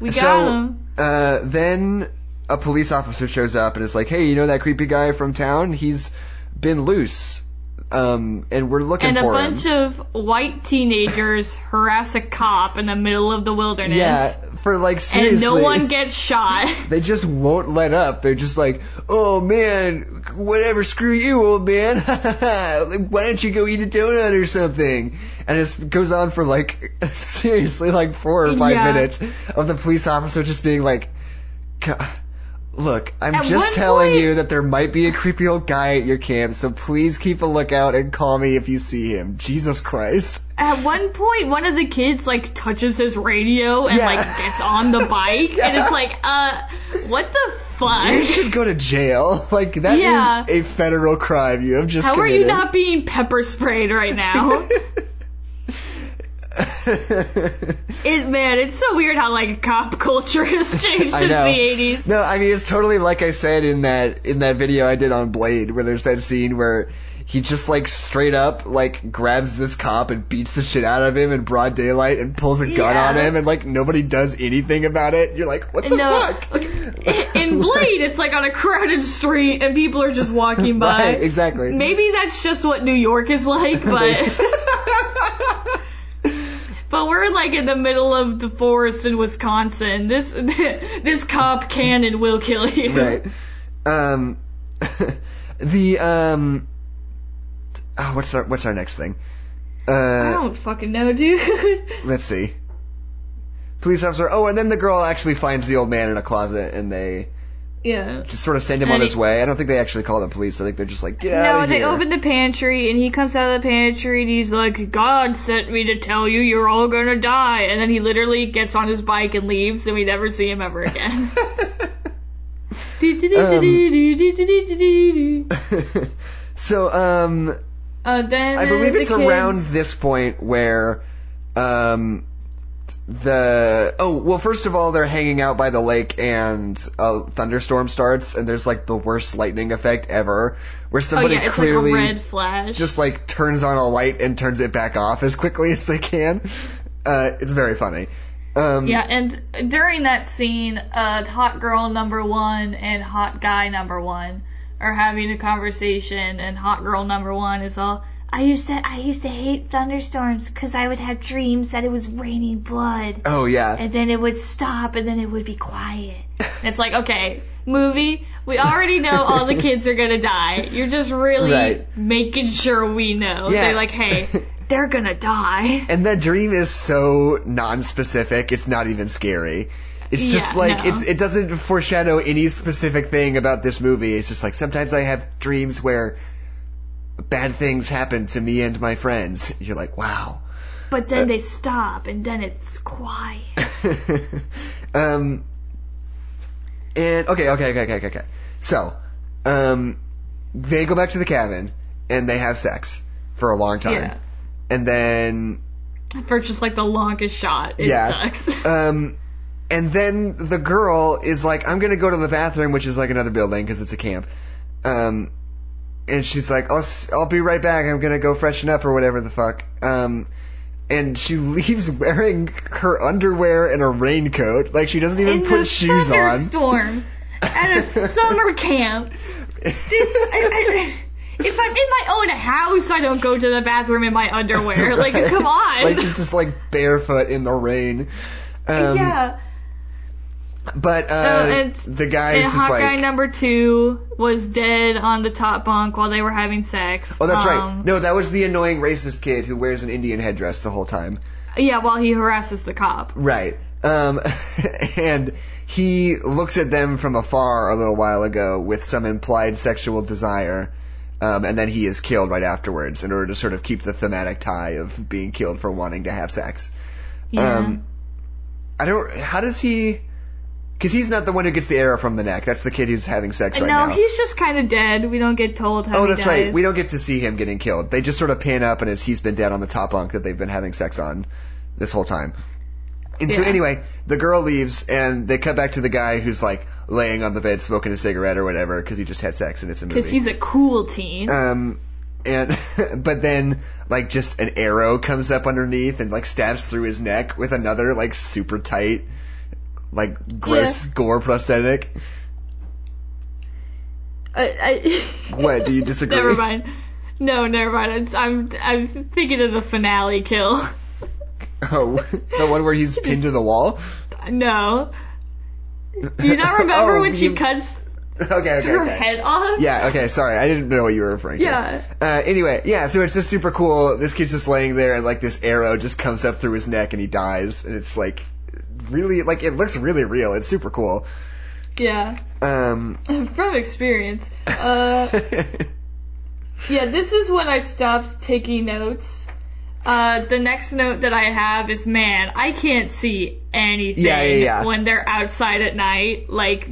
We got
so
them.
uh then a police officer shows up and is like, "Hey, you know that creepy guy from town? He's been loose." Um and we're looking
And a bunch
him.
of white teenagers [LAUGHS] harass a cop in the middle of the wilderness.
yeah, for like seriously.
And no one gets shot. [LAUGHS]
they just won't let up. They're just like, oh man, whatever, screw you, old man. [LAUGHS] Why don't you go eat a donut or something? And it goes on for like, seriously, like four or five
Yeah.
minutes of the police officer just being like, "God, look, I'm
At
just telling
point-
you that there might be a creepy old guy at your camp, so please keep a lookout and call me if you see him. Jesus Christ.
At one point, one of the kids like touches his radio and
Yeah.
like gets on the bike, and it's [LAUGHS] like, uh, what the fuck?
You should go to jail. [LAUGHS] Like, that is
Yeah.
a federal crime you have just
How are you not being pepper sprayed right now? [LAUGHS] [LAUGHS] it man, it's so weird how like cop [LAUGHS] culture has changed since
know.
the eighties.
No, I mean it's totally like I said in that in that video I did on Blade, where there's that scene where he just like straight up like grabs this cop and beats the shit out of him in broad daylight and pulls a gun
Yeah.
on him and like nobody does anything about it. You're like, what the
No,
fuck? [LAUGHS]
in Blade, it's like on a crowded street and people are just walking by.
Right, exactly.
Maybe that's just what New York is like, but we're like in the middle of the forest in Wisconsin. This [LAUGHS] this cop cannon will kill you.
right. Um, [LAUGHS] the um, oh, what's our what's our next thing?
I
Uh,
don't fucking know, dude. [LAUGHS]
let's see. Police officer. Oh, and then the girl actually finds the old man in a closet, and they
yeah.
just sort of send him
And
on
he-
his way. I don't think they actually call the police. I think they're just like, get out
No, they open the pantry and he comes out of the pantry and he's like, God sent me to tell you you're all gonna die. And then he literally gets on his bike and leaves and we never see him ever again.
so, um,
Uh, then
I believe
the
it's
kids-
around this point where, um, the oh well first of all they're hanging out by the lake and a thunderstorm starts and there's like the worst lightning effect ever where
Oh
somebody
yeah,
clearly
like a red flash.
just like turns on a light and turns it back off as quickly [LAUGHS] as they can uh, it's very funny um,
yeah, and during that scene, uh, hot girl number one and hot guy number one are having a conversation, and hot girl number one is all, I used to, I used to hate thunderstorms because I would have dreams that it was raining blood.
oh yeah
and then it would stop and then it would be quiet. And it's like, okay, movie, we already know all the kids are gonna die. You're just really
Right.
making sure we know.
Yeah.
They're like, hey, [LAUGHS] they're gonna die.
And that dream is so non-specific, it's not even scary. It's just
Yeah,
like
no.
it's it doesn't foreshadow any specific thing about this movie. It's just like sometimes I have dreams where bad things happen to me and my friends. You're like, wow.
But then they stop, and then it's quiet. [LAUGHS]
um and okay, okay, okay, okay, okay, okay. So, um they go back to the cabin and they have sex for a long time.
Yeah.
And then
For just like the longest shot, it
Yeah.
sucks. [LAUGHS]
Um, and then the girl is like, I'm gonna go to the bathroom, which is like another building because it's a camp. Um, and she's like, I'll, s- I'll be right back. I'm gonna go freshen up or whatever the fuck. Um, and she leaves wearing her underwear and a raincoat. Like she doesn't even
In
put shoes on.
thunderstorm at a [LAUGHS] summer camp. This, I, I, if I'm in my own house, I don't go to the bathroom in my underwear. Like, come [LAUGHS] on.
like just like barefoot in the rain. Um,
yeah.
But uh,
and-
the guy's just
Hawkeye
like,
number two was dead on the top bunk while they were having sex.
oh, that's right.
Um,
No, that was the annoying racist kid who wears an Indian headdress the whole time.
Yeah, while he harasses the cop.
Right. Um, [LAUGHS] and he looks at them from afar a little while ago with some implied sexual desire. Um, and then he is killed right afterwards in order to sort of keep the thematic tie of being killed for wanting to have sex.
Yeah.
Um, I don't. How does he? Because he's not the one who gets the arrow from the neck. That's the kid who's having sex right
no,
now.
he's just kind of dead. We don't get told how
Oh,
he
that's
dies.
right. We don't get to see him getting killed. They just sort of pan up, and it's he's been dead on the top bunk that they've been having sex on this whole time. And so anyway, the girl leaves, and they cut back to the guy who's like laying on the bed smoking a cigarette or whatever because he just had sex and it's a movie.
Because he's a cool teen.
um, and [LAUGHS] but then like just an arrow comes up underneath and like stabs through his neck with another like super tight, like gross gore prosthetic.
I, I, [LAUGHS]
What? Do you disagree?
never mind. No, never mind. It's, I'm I'm thinking of the finale kill.
Oh, [LAUGHS] the one where he's pinned to the wall.
No. Do you not remember [LAUGHS]
Oh,
when she
you-
cuts
Okay, okay,
her
okay.
head off?
Yeah, okay, sorry. I didn't know what you were referring to.
Yeah.
Uh, anyway, yeah, so it's just super cool. This kid's just laying there and like this arrow just comes up through his neck and he dies. And it's like really, like it looks really real. It's super cool.
Yeah.
Um, [LAUGHS]
From experience. Uh, [LAUGHS] yeah, this is when I stopped taking notes. Uh, the next note that I have is, man, I can't see anything
Yeah, yeah, yeah.
when they're outside at night. Like,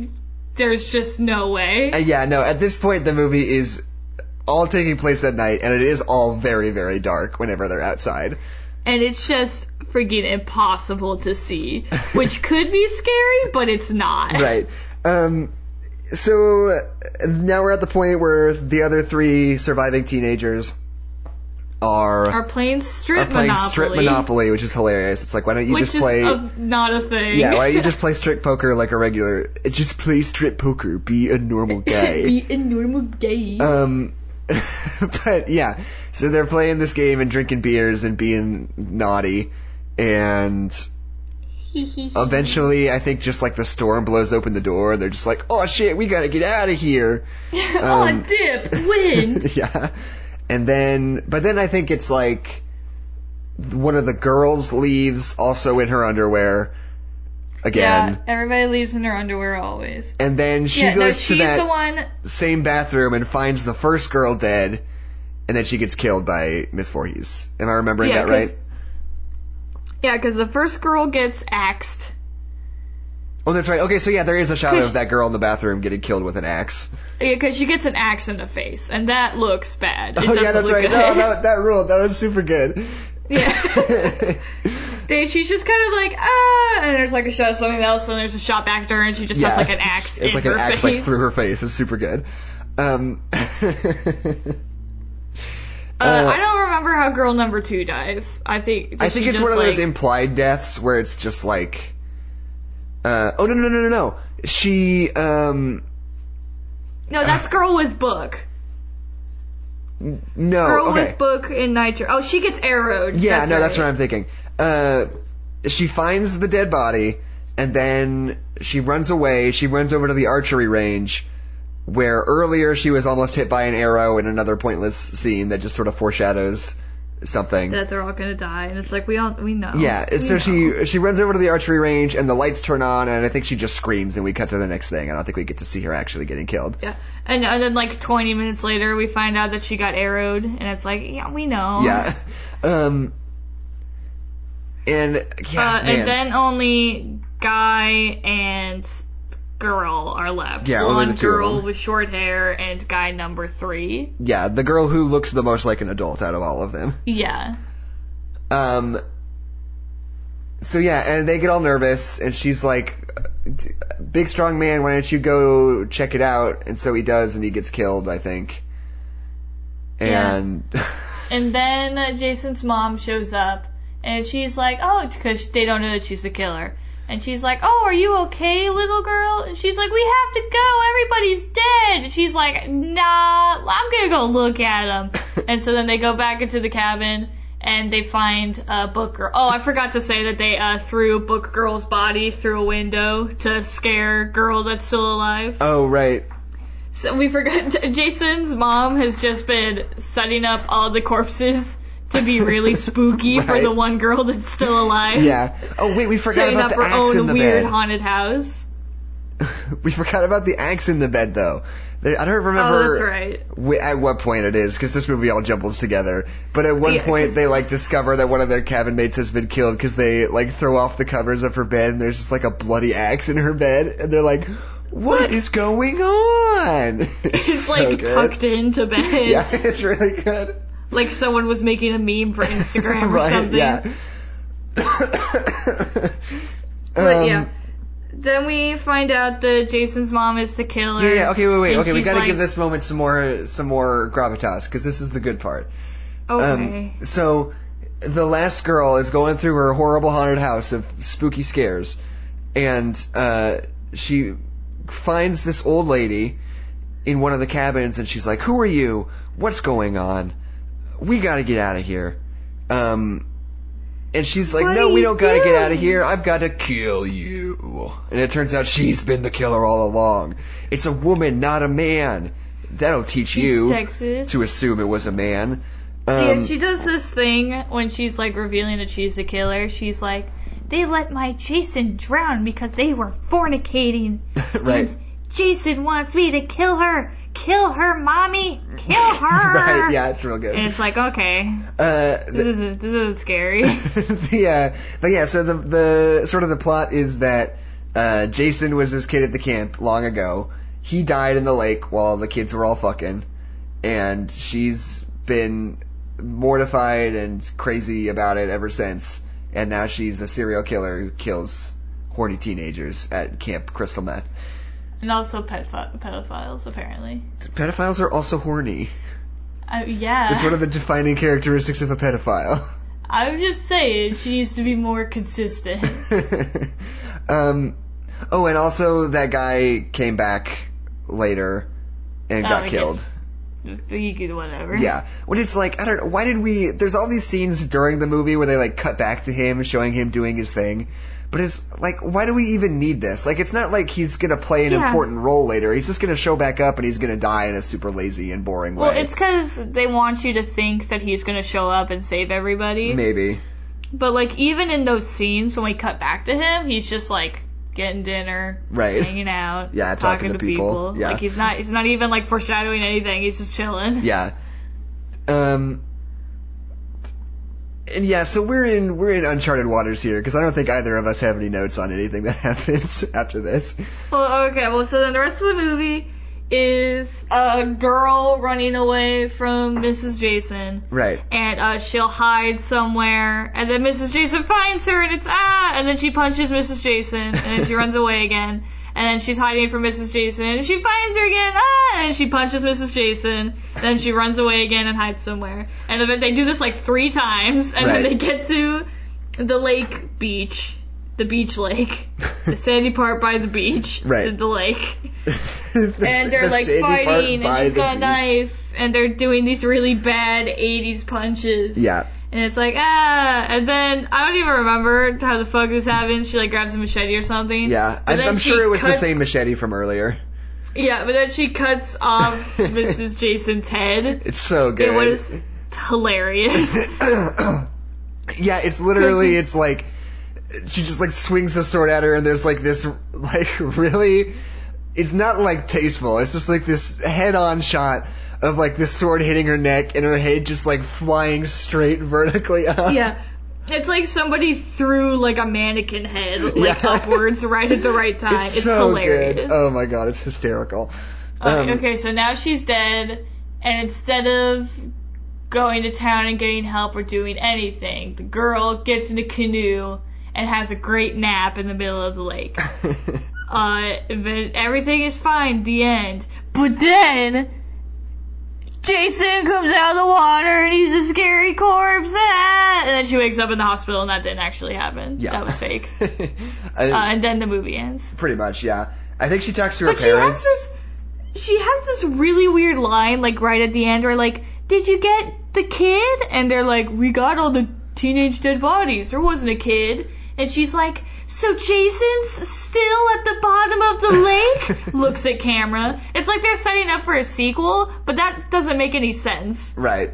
there's just no way.
uh, yeah, no, at this point the movie is all taking place at night and it is all very, very dark whenever they're outside.
And it's just freaking impossible to see, which [LAUGHS] could be scary, but it's not.
Right. Um, so now we're at the point where the other three surviving teenagers are
Are playing strip
are playing
monopoly,
strip Monopoly, which is hilarious. It's like, why don't you
which
just play?
a, not a thing.
yeah, why don't you [LAUGHS] just play strip poker like a regular? Just play strip poker. Be a normal [LAUGHS] guy.
be a normal gay.
um, but yeah, so they're playing this game and drinking beers and being naughty, and [LAUGHS] eventually, I think just like the storm blows open the door, they're just like, oh shit, we gotta get out of here. [LAUGHS]
oh,
um,
dip, wind. [LAUGHS]
yeah. And then, but then I think it's like one of the girls leaves also in her underwear again.
Yeah, everybody leaves in their underwear always.
And then she
yeah, no,
goes to that
the one.
same bathroom and finds the first girl dead, and then she gets killed by Miss Voorhees. Am I remembering
Yeah,
that right?
Yeah, because the first girl gets axed.
Oh, that's right. Okay, so yeah, there is a shot of that girl in the bathroom getting killed with an axe.
Yeah, because she gets an axe in the face, and that looks bad. It
oh yeah, that's right.
good.
No, that, [LAUGHS] that ruled. That was super good.
Yeah. [LAUGHS] They, she's just kind of like, ah, and there's like a shot of something else, and there's a shot back to her, and she just
yeah.
has like an axe
It's like an axe
face.
like through her face. It's super good. Um, [LAUGHS]
uh,
uh,
I don't remember how girl number two dies. I think.
I think it's one of those implied deaths where it's just like, uh, oh no no no no no. She um
no, that's girl with book.
no
Girl
okay
with book in nitro. Oh, she gets arrowed.
yeah no that's what I'm thinking. Uh, she finds the dead body and then she runs away. She runs over to the archery range. Where earlier she was almost hit by an arrow in another pointless scene that just sort of foreshadows something.
that they're all gonna die, and it's like we all we know.
Yeah,
We
so
know.
she she runs over to the archery range and the lights turn on and I think she just screams and we cut to the next thing. I don't think we get to see her actually getting killed.
Yeah, and, and then like 20 minutes later, we find out that she got arrowed, and it's like, yeah, we know.
Yeah. [LAUGHS] Um and yeah,
Uh, and then only guy and girl are left.
Yeah,
Blonde
the two of
girl with short hair and guy number three.
yeah, the girl who looks the most like an adult out of all of them.
Yeah.
Um so yeah, and they get all nervous and she's like big strong man, why don't you go check it out? And so he does and he gets killed, I think.
Yeah.
And [LAUGHS]
And then uh, Jason's mom shows up, and she's like, oh, because they don't know that she's the killer. And she's like, oh, are you okay, little girl? And she's like, we have to go. Everybody's dead. And she's like, nah, I'm gonna go look at them." [LAUGHS] and so then they go back into the cabin, and they find uh, Book Girl. Oh, I forgot to say that they uh, threw Book Girl's body through a window to scare girl that's still alive.
oh right.
So we forgot. [LAUGHS] Jason's mom has just been setting up all the corpses to be really [LAUGHS] spooky for the one girl that's still alive.
Yeah. Oh wait, we forgot
Setting
about
up
the
her
axe in
own
the
weird
bed.
haunted house. [LAUGHS]
we forgot about the axe in the bed though. There- I don't
Oh,
remember
that's right.
at what point it is because this movie all jumbles together. But at one
Yeah,
point they like discover that one of their cabin mates has been killed because they like throw off the covers of her bed and there's just like a bloody axe in her bed and they're like, "What is going on?" [LAUGHS]
It's
so
like
good.
tucked into bed.
Yeah, it's really good.
Like someone was making a meme for Instagram or [LAUGHS]
right?
something.
Yeah. [COUGHS]
But
Um,
yeah. Then we find out that Jason's mom is the killer.
Yeah, yeah, okay, wait, wait, okay, we gotta
like,
give this moment some more, some more gravitas, because this is the good part.
Okay.
Um, so, the last girl is going through her horrible haunted house of spooky scares, and, uh, she finds this old lady in one of the cabins, and she's like, who are you? What's going on? We gotta get out of here. Um, and she's like,
What
no, we don't gotta get out of here. I've gotta kill you. And it turns out she's been the killer all along. It's a woman, not a man. That'll teach you
sexist.
to assume it was a man.
Yeah,
Um,
she does this thing when she's like revealing that she's the killer. She's like, they let my Jason drown because they were fornicating. [LAUGHS]
right.
And Jason wants me to kill her. Kill her, mommy. Kill [LAUGHS] her.
right, yeah, it's real good.
And it's like, okay,
Uh,
this
the,
isn't this isn't scary. [LAUGHS]
the, uh, but yeah, so the, the, sort of the plot is that, uh, Jason was this kid at the camp long ago. He died in the lake while the kids were all fucking. And she's been mortified and crazy about it ever since. And now she's a serial killer who kills horny teenagers at Camp Crystal Meth.
And also pedoph- pedophiles, apparently.
Pedophiles are also horny.
Uh, yeah.
It's one of the defining characteristics of a pedophile.
I'm just saying, she needs to be more consistent. [LAUGHS]
um, oh, and also that guy came back later and
Oh,
got killed.
could whatever.
Yeah. When it's like, I don't know, why did we, there's all these scenes during the movie where they like cut back to him, showing him doing his thing. But it's like, why do we even need this? Like, it's not like he's gonna play an
Yeah.
important role later. He's just gonna show back up and he's gonna die in a super lazy and boring way.
Well, it's because they want you to think that he's gonna show up and save everybody.
Maybe.
But like even in those scenes when we cut back to him, he's just like getting dinner,
Right.
hanging out, [LAUGHS]
Yeah, talking to people. Yeah.
Like he's not he's not even like foreshadowing anything. He's just chilling.
Yeah. Um. And yeah, so we're in we're in uncharted waters here because I don't think either of us have any notes on anything that [LAUGHS] happens after this.
Well, okay. Well, so then the rest of the movie is a girl running away from Mrs. Jason.
Right.
and uh, she'll hide somewhere, and then Mrs. Jason finds her, and it's ah, and then she punches Mrs. Jason, and then she runs away again, and then she's hiding from Mrs. Jason, and she finds her again, ah, and she punches Mrs. Jason, then she runs away again and hides somewhere, and then they do this like three times, and then they get to the lake beach. The beach lake, the [LAUGHS] sandy part by the beach,
Right.
the, lake, [LAUGHS]
The-
and they're
the
like fighting, and she's got a knife, and they're doing these really bad 80s punches.
Yeah.
And it's like, ah, and then I don't even remember how the fuck this happened. She like grabs a machete or something.
Yeah. I, I'm sure it was the same machete from earlier.
Yeah, but then she cuts off [LAUGHS] Mrs. Jason's head.
It's so good.
It was hilarious. [LAUGHS]
Yeah, it's literally [LAUGHS] it's like she just like swings the sword at her and there's like this like really it's not like tasteful. It's just like this head-on shot of like this sword hitting her neck and her head just like flying straight [LAUGHS] vertically up.
yeah. It's like somebody threw like a mannequin head like
Yeah. [LAUGHS]
upwards right at the right time.
It's,
It's,
so
hilarious.
good. Oh my god, it's hysterical. Um,
okay, so now she's dead, and instead of going to town and getting help or doing anything, the girl gets in a canoe and has a great nap in the middle of the lake. [LAUGHS] Uh, but everything is fine. The end. But then Jason comes out of the water and he's a scary corpse. Ah! And then she wakes up in the hospital, and that didn't actually happen.
Yeah.
That was fake. [LAUGHS] Uh, and then the movie ends.
pretty much, yeah. I think she talks to her
But she has
parents.
this. She has this really weird line, like right at the end, where like, "Did you get the kid?" And they're like, "We got all the teenage dead bodies. There wasn't a kid." And she's like, "So Jason's still at the bottom of the lake?" [LAUGHS] Looks at camera. It's like they're setting up for a sequel, but that doesn't make any sense.
Right.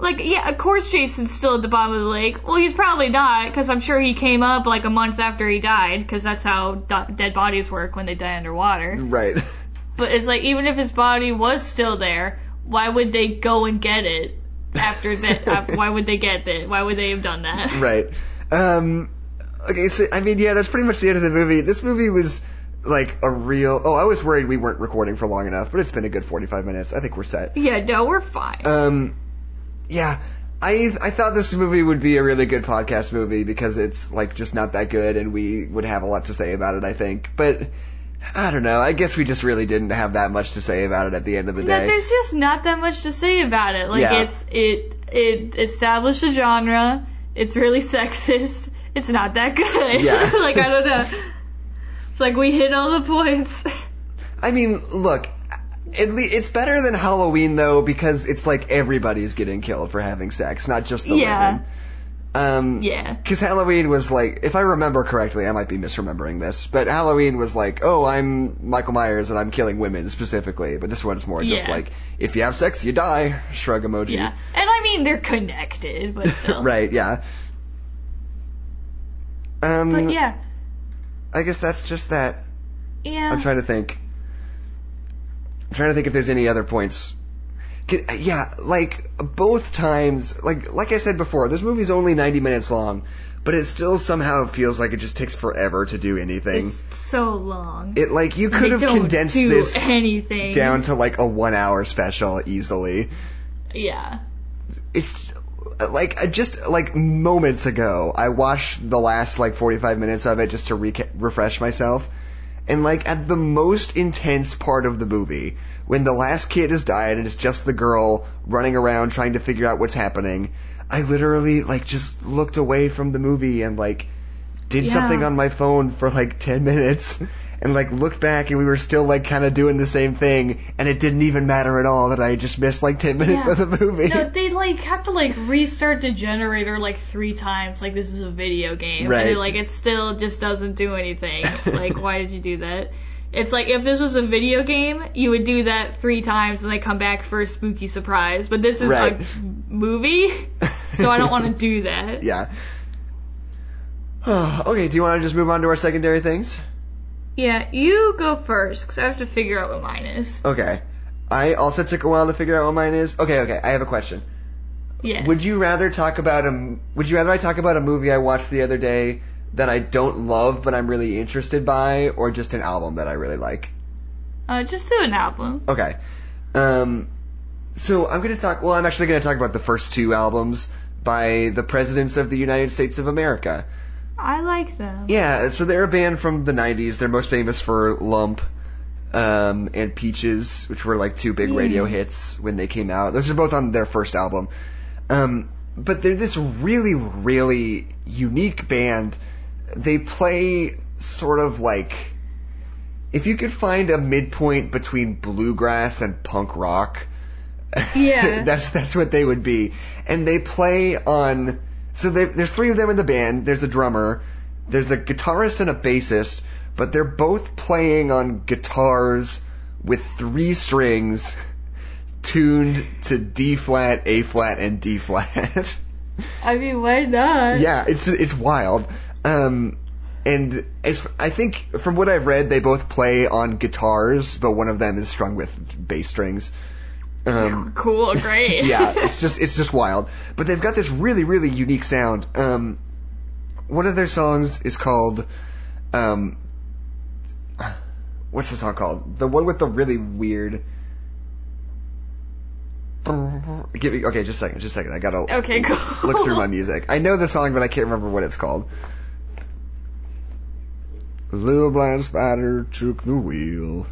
Like, yeah, of course Jason's still at the bottom of the lake. Well, he's probably not, because I'm sure he came up like a month after he died, because that's how do- dead bodies work when they die underwater.
Right.
But it's like even if his body was still there, why would they go and get it after that? uh, [LAUGHS] why would they get it? Why would they have done that?
Right. Um, okay, so, I mean, yeah, that's pretty much the end of the movie. This movie was like a real. Oh, I was worried we weren't recording for long enough, but it's been a good 45 minutes. I think we're set.
Yeah, no, we're fine.
Um, yeah, I I thought this movie would be a really good podcast movie because it's like just not that good, and we would have a lot to say about it. I think, but I don't know. I guess we just really didn't have that much to say about it at the end of the
No,
day.
there's just not that much to say about it. Like
Yeah.
it's it it established a genre. It's really [LAUGHS] sexist. It's not that good.
Yeah. [LAUGHS]
like I don't know. It's like we hit all the points. [LAUGHS]
I mean, look. Le- it's better than Halloween though because it's like everybody's getting killed for having sex, not just the
Yeah.
women. Um,
yeah.
Because Halloween was like, if I remember correctly, I might be misremembering this, but Halloween was like, oh, I'm Michael Myers and I'm killing women specifically, but this one's more just like, if you have sex, you die. Shrug emoji.
Yeah. And I mean they're connected, but still. [LAUGHS]
right, yeah. Um,
But yeah.
I guess that's just that.
Yeah.
I'm trying to think. I'm trying to think if there's any other points. Yeah, like both times, like like I said before, this movie's only 90 minutes long, but it still somehow feels like it just takes forever to do anything.
It's so long.
It like you could have condensed this
anything
down to like a one hour special easily.
Yeah.
It's like uh, just like moments ago, I watched the last like 45 minutes of it just to reca- refresh myself. And like at the most intense part of the movie, when the last kid has died and it's just the girl running around trying to figure out what's happening, I literally like just looked away from the movie and like did
Yeah.
something on my phone for like 10 minutes and like looked back and we were still like kind of doing the same thing and it didn't even matter at all that I just missed like 10 minutes
Yeah.
of the movie.
No, they like have to like restart the generator like three times. Like this is a video game,
Right.
and like it still just doesn't do anything. like why did you do that? It's like if this was a video game, you would do that three times and they come back for a spooky surprise. But this is
Right.
a movie, so I don't want to do that. [LAUGHS]
Yeah. [SIGHS] okay, do you want to just move on to our secondary things?
Yeah, you go first because I have to figure out what mine is.
Okay. I also took a while to figure out what mine is. Okay, okay, I have a question.
Yeah.
Would you rather talk about a would you rather I talk about a movie I watched the other day that I don't love but I'm really interested by or just an album that I really like?
uh, just do an album.
Okay. Um so I'm going to talk well I'm actually going to talk about the first two albums by the presidents of the United States of America.
I like them.
Yeah, so they're a band from the 90s. They're most famous for Lump um, and Peaches, which were like two big radio
Yeah.
hits when they came out. Those are both on their first album. Um, but they're this really, really unique band. They play sort of like. If you could find a midpoint between bluegrass and punk rock,
Yeah. [LAUGHS]
that's that's what they would be. And they play on. So they, there's three of them in the band. There's a drummer, there's a guitarist and a bassist, but they're both playing on guitars with three strings tuned to D flat, A flat, and D flat. [LAUGHS]
I mean, why not?
yeah, it's it's wild. Um, and as I think from what I've read, they both play on guitars, but one of them is strung with bass strings. Um, [LAUGHS]
Cool, great. [LAUGHS]
yeah, it's just it's just wild. But they've got this really really unique sound. Um, one of their songs is called, um, what's the song called? The one with the really weird. Give me okay, just a second, just a second. I gotta
Okay, cool. [LAUGHS]
look through my music. I know the song, but I can't remember what it's called. Little blind spider took the wheel,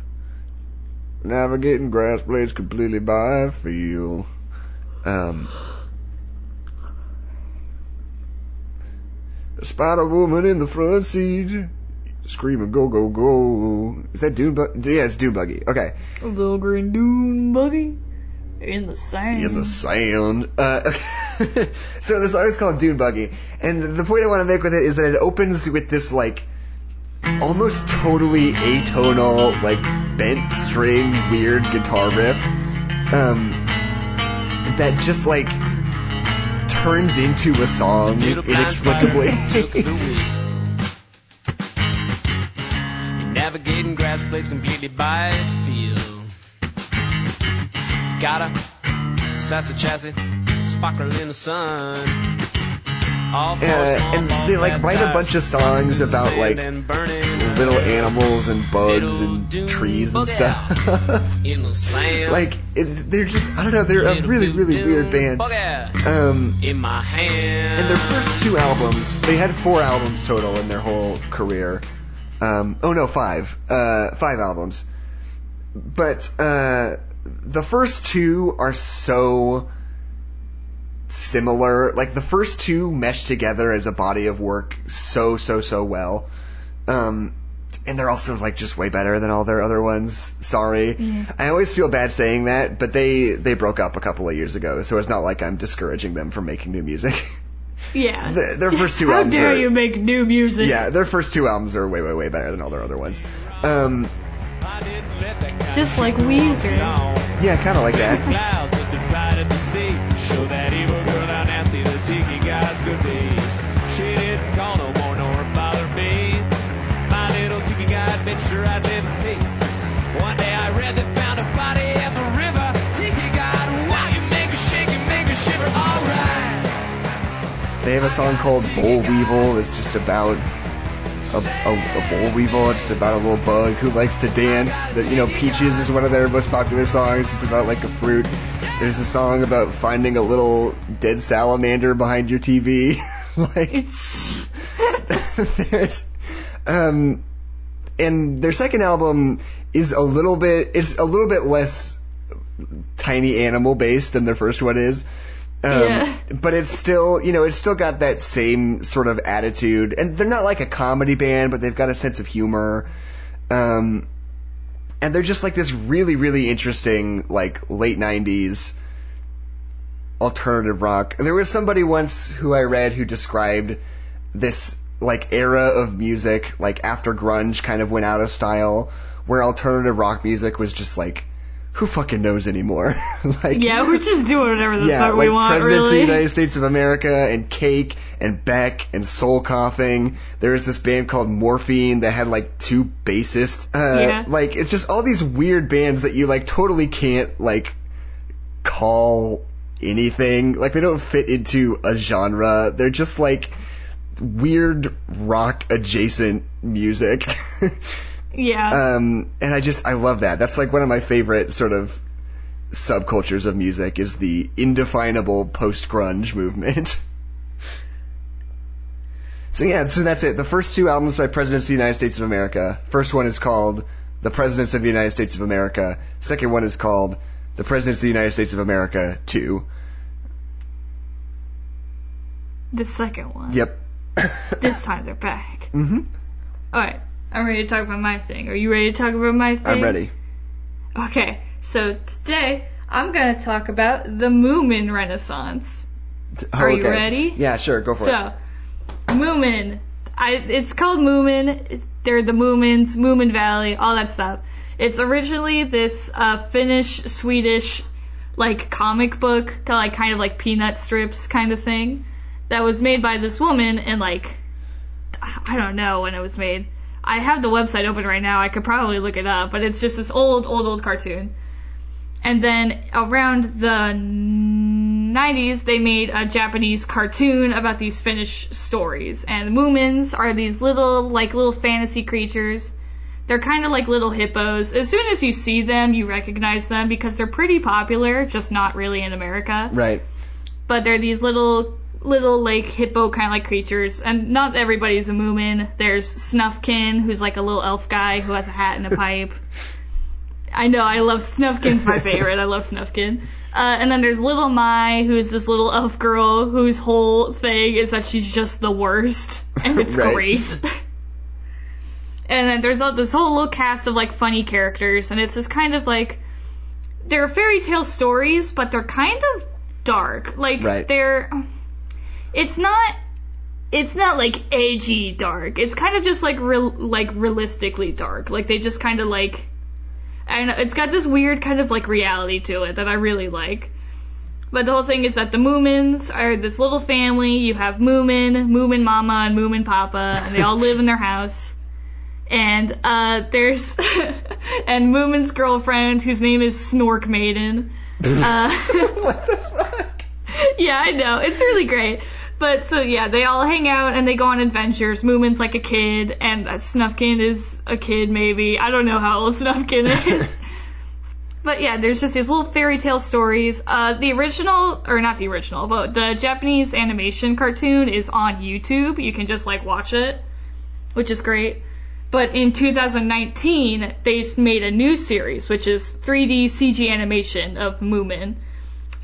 navigating grass blades completely by feel. Um, a spider woman in the front seat, screaming "Go go go!" Is that Dune? Bu- yeah, it's Dune Buggy. Okay,
A little green dune buggy in the sand.
in the sand. Uh, okay. [LAUGHS] so this song is called Dune Buggy, and the point I want to make with it is that it opens with this like almost totally atonal, like bent string, weird guitar riff, um, that just like turns into a song inexplicably. [LAUGHS]
Navigating grass blades completely by feel. Got a sassy chassis, sparkle in the sun.
Uh, and they like write a bunch of songs about like little animals and bugs and trees and stuff. [LAUGHS] like they're just I don't know they're a really really weird band. Um,
in my
and their first two albums, they had four albums total in their whole career. Um, oh no, five. Uh, five albums. But uh, the first two are so similar. Like the first two mesh together as a body of work so so so well. Um, and they're also like just way better than all their other ones. Sorry, I always feel bad saying that, but they they broke up a couple of years ago, so it's not like I'm discouraging them from making new music. [LAUGHS]
Yeah.
The- their first two [LAUGHS]
How
albums
dare
are-
you make new music?
yeah, their first two albums are way way way better than all their other ones. Um,
I didn't let that kind
Just like Weezer.
yeah, kind of like that.
Clouds that divided the sea show that evil girl how nasty the tiki guys could be. She didn't call no more nor bother me. My little tiki guy made sure I'd live in peace. One day I read they found a body in the river. Tiki God, wow, you make me shake, make me shiver. Alright.
They have a song called Boll Weevil that's just about a, a, a boll weevil. It's about a little bug who likes to dance. That you know, Peaches is one of their most popular songs. It's about like a fruit. There's a song about finding a little dead salamander behind your TV. [LAUGHS] like
It's [LAUGHS]
there's um and their second album is a little bit it's a little bit less tiny animal based than their first one is um,
Yeah.
but it's still you know it's still got that same sort of attitude and they're not like a comedy band but they've got a sense of humor um and they're just like this really really interesting like late 90s alternative rock. There was somebody once who I read who described this like era of music, like after grunge kind of went out of style, where alternative rock music was just like, who fucking knows anymore? [LAUGHS] like,
yeah, we're just doing whatever the
yeah,
fuck
like
we want,
Presidents of the. United States of America and Cake and Beck and Soul Coughing. There was this band called Morphine that had like two bassists. Uh,
Yeah.
Like it's just all these weird bands that you like totally can't like call anything. Like they don't fit into a genre. They're just like weird rock adjacent music. [LAUGHS]
yeah.
um, and I just I love that. That's like one of my favorite sort of subcultures of music is the indefinable post grunge movement. [LAUGHS] so yeah, so that's it. The first two albums by Presidents of the United States of America. First one is called The Presidents of the United States of America. Second one is called The Presidents of the United States of America 2.
the second one.
Yep.
This time they're back.
hmm
Alright, I'm ready to talk about my thing. Are you ready to talk about my thing?
I'm ready.
Okay, so today I'm gonna talk about the Moomin Renaissance.
Oh,
Are you
okay.
ready?
Yeah, sure, go for it.
So, Moomin. I, it's called Moomin. They're the Moomins, Moomin Valley, all that stuff. It's originally this uh, Finnish Swedish like comic book, like kind of like peanut strips kind of thing, that was made by this woman and like I don't know when it was made. I have the website open right now. I could probably look it up, but it's just this old, old, old cartoon. And then around the 90s, they made a Japanese cartoon about these Finnish stories. And the Moomins are these little, like, little fantasy creatures. They're kind of like little hippos. As soon as you see them, you recognize them because they're pretty popular, just not really in America.
Right.
But they're these little, little, like, hippo kind of like creatures. And not everybody's a Moomin. There's Snufkin, who's like a little elf guy who has a hat and a pipe. [LAUGHS] I know, I love Snufkin's my favorite. I love Snufkin. Uh, and then there's Little My, who's this little elf girl whose whole thing is that she's just the worst, and it's [LAUGHS]
Right.
great. [LAUGHS] and then there's all, this whole little cast of like funny characters, and it's this kind of like they're fairy tale stories, but they're kind of dark. Like
Right.
they're, it's not. It's not like edgy dark. It's kind of just like real, like realistically dark. Like they just kind of like and it's got this weird kind of like reality to it that I really like. But the whole thing is that the Moomins are this little family. You have Moomin, Moomin Mama, and Moomin Papa, and they all live in their house. And uh, there's [LAUGHS] and Moomin's girlfriend, whose name is Snork Maiden. Uh, [LAUGHS] [LAUGHS]
what the fuck?
yeah, I know. It's really great. But so yeah, they all hang out and they go on adventures. Moomin's like a kid, and Snufkin is a kid maybe. I don't know how old Snufkin is. [LAUGHS] but yeah, there's just these little fairy tale stories. Uh, the original, or not the original, but the Japanese animation cartoon is on YouTube. You can just like watch it, which is great. But in 2019, they made a new series, which is 3D CG animation of Moomin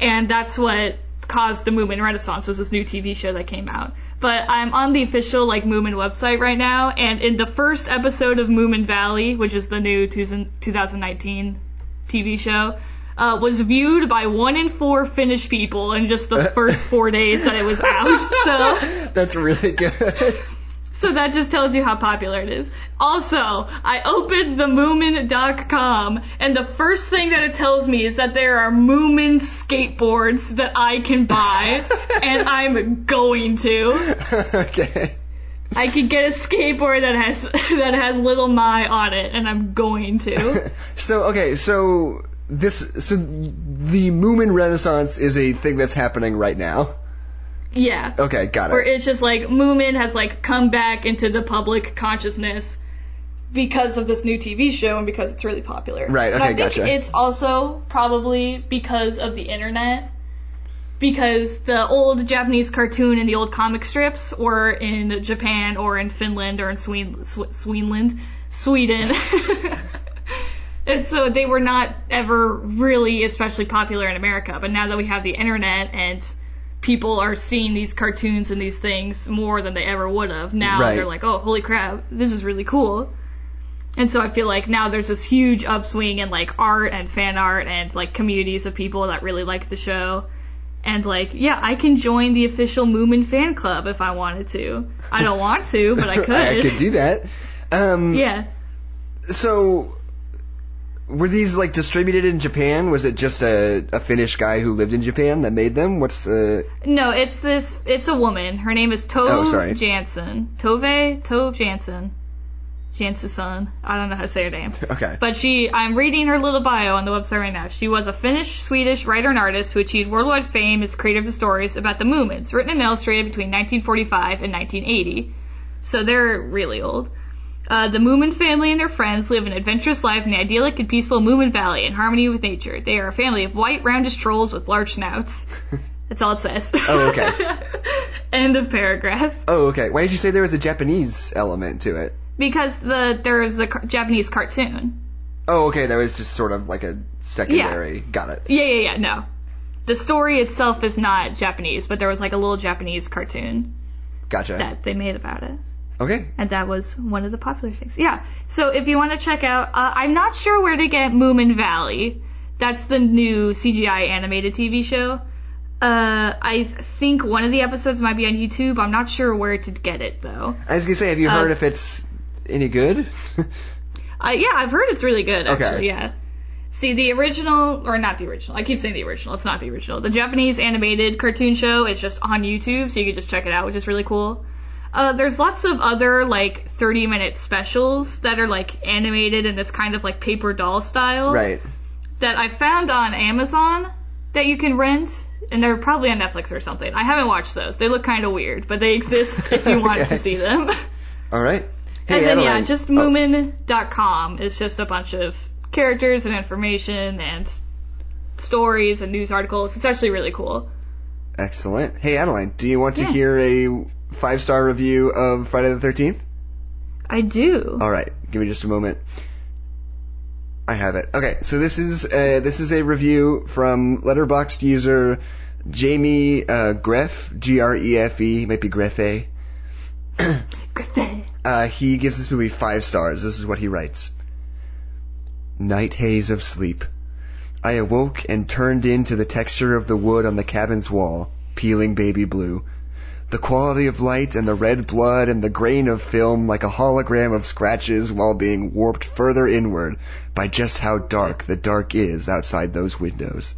and that's what caused the Moomin Renaissance was this new TV show that came out. But I'm on the official like Moomin website right now, and in the first episode of Moomin Valley, which is the new 2019 TV show, uh, was viewed by one in four Finnish people in just the first four days that it was [LAUGHS] out. So.
That's really good.
So that just tells you how popular it is. Also, I opened the Moomin.com, and the first thing that it tells me is that there are Moomin skateboards that I can buy, [LAUGHS] and I'm going to.
okay.
I could get a skateboard that has [LAUGHS] that has little my on it, and I'm going to. [LAUGHS]
So okay, so this so the Moomin Renaissance is a thing that's happening right now.
Yeah.
Okay, got
Where
it.
it's just like Moomin has like come back into the public consciousness because of this new TV show and because it's really popular.
Right,
And
okay,
I think
gotcha.
it's also probably because of the internet. Because the old Japanese cartoon and the old comic strips were in Japan or in Finland or in Sweden, Sweden, [LAUGHS] Sweden. and so they were not ever really especially popular in America. But now that we have the internet and people are seeing these cartoons and these things more than they ever would have. Now
Right.
they're like, oh, holy crap, this is really cool. And so I feel like now there's this huge upswing in like art and fan art and like communities of people that really like the show. And like, yeah, I can join the official Moomin fan club if I wanted to. I don't want to, but I [LAUGHS] could.
I could do that. Um,
Yeah.
So, were these like distributed in Japan? Was it just a, a Finnish guy who lived in Japan that made them? What's the?
No, it's this. It's a woman. Her name is Tove
Oh, sorry.
Jansson. Tove Tove Jansson. Jansson. I don't know how to say her name. [LAUGHS]
Okay.
But she, I'm reading her little bio on the website right now. She was a Finnish Swedish writer and artist who achieved worldwide fame as creator of the stories about the Moomins, written and illustrated between 1945 and 1980. So they're really old. Uh, the Moomin family and their friends live an adventurous life in the idyllic and peaceful Moomin Valley in harmony with nature. They are a family of white, roundish trolls with large snouts. [LAUGHS] That's all it says.
Oh, okay. [LAUGHS]
End of paragraph.
Oh, okay. Why did you say there was a Japanese element to it?
Because the there's a car- Japanese cartoon.
Oh, okay. That was just sort of like a secondary. Yeah. Got it.
Yeah, yeah, yeah. No, the story itself is not Japanese, but there was like a little Japanese cartoon
Gotcha.
that they made about it,
Okay.
and that was one of the popular things. Yeah. So if you want to check out, uh, I'm not sure where to get Moomin Valley. That's the new CGI animated TV show. Uh, I think one of the episodes might be on YouTube. I'm not sure where to get it though.
I was gonna say, have you
Uh,
heard if it's any good? [LAUGHS]
Uh, yeah, I've heard it's really good.
Okay.
Yeah. See, the original, or not the original, I keep saying the original, it's not the original. The Japanese animated cartoon show is just on YouTube, so you can just check it out, which is really cool. Uh, there's lots of other, like, 30 minute specials that are, like, animated in this kind of, like, paper doll style.
Right.
That I found on Amazon that you can rent, and they're probably on Netflix or something. I haven't watched those. They look kind of weird, but they exist if you want
Okay.
to [LAUGHS] see them.
All right. Hey,
and then yeah,
Adeline.
just
Oh,
Moomin.com is just a bunch of characters and information and stories and news articles. It's actually really cool.
excellent. Hey, Adeline, do you want to
Yeah.
hear a five star review of Friday the 13th?
I do.
All right, give me just a moment. I have it. Okay, so this is uh, this is a review from Letterboxd user Jamie uh, Greff, G R E F E, might be Greffe. [CLEARS THROAT]
Griffin.
Uh, he gives this movie five stars. This is what he writes. Night haze of sleep. I awoke and turned into the texture of the wood on the cabin's wall, peeling baby blue. The quality of light and the red blood and the grain of film like a hologram of scratches while being warped further inward by just how dark the dark is outside those windows.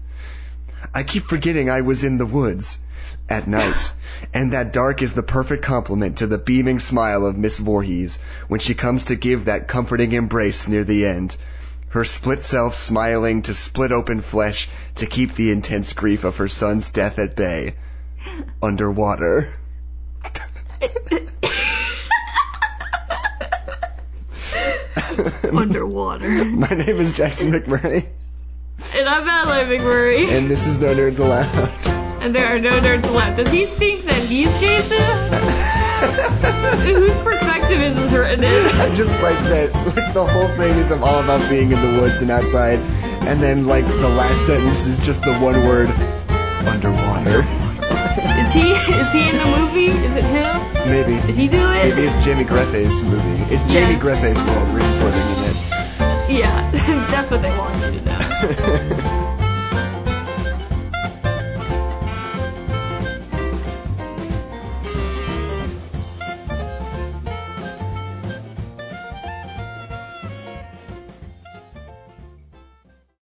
I keep forgetting I was in the woods at night, [LAUGHS] and that dark is the perfect complement to the beaming smile of Miss Voorhees when she comes to give that comforting embrace near the end. Her split self smiling to split open flesh to keep the intense grief of her son's death at bay. [LAUGHS] Underwater. [LAUGHS]
Underwater.
My name is Jackson McMurray,
and I'm Madeline McMurray.
and this is No Nerds Allowed.
And there are no nerds left. Does he think that he's Jason? [LAUGHS] Whose perspective is this written in?
I just like that, like the whole thing is all about being in the woods and outside, and then like the last sentence is just the one word, underwater.
Is he is he in the movie? Is it him?
Maybe.
Did he do it?
Maybe it's Jamie Greffe's movie. It's Jamie
Yeah.
Greffe's world. We're living in it.
Yeah, [LAUGHS] that's what they want you to know. [LAUGHS]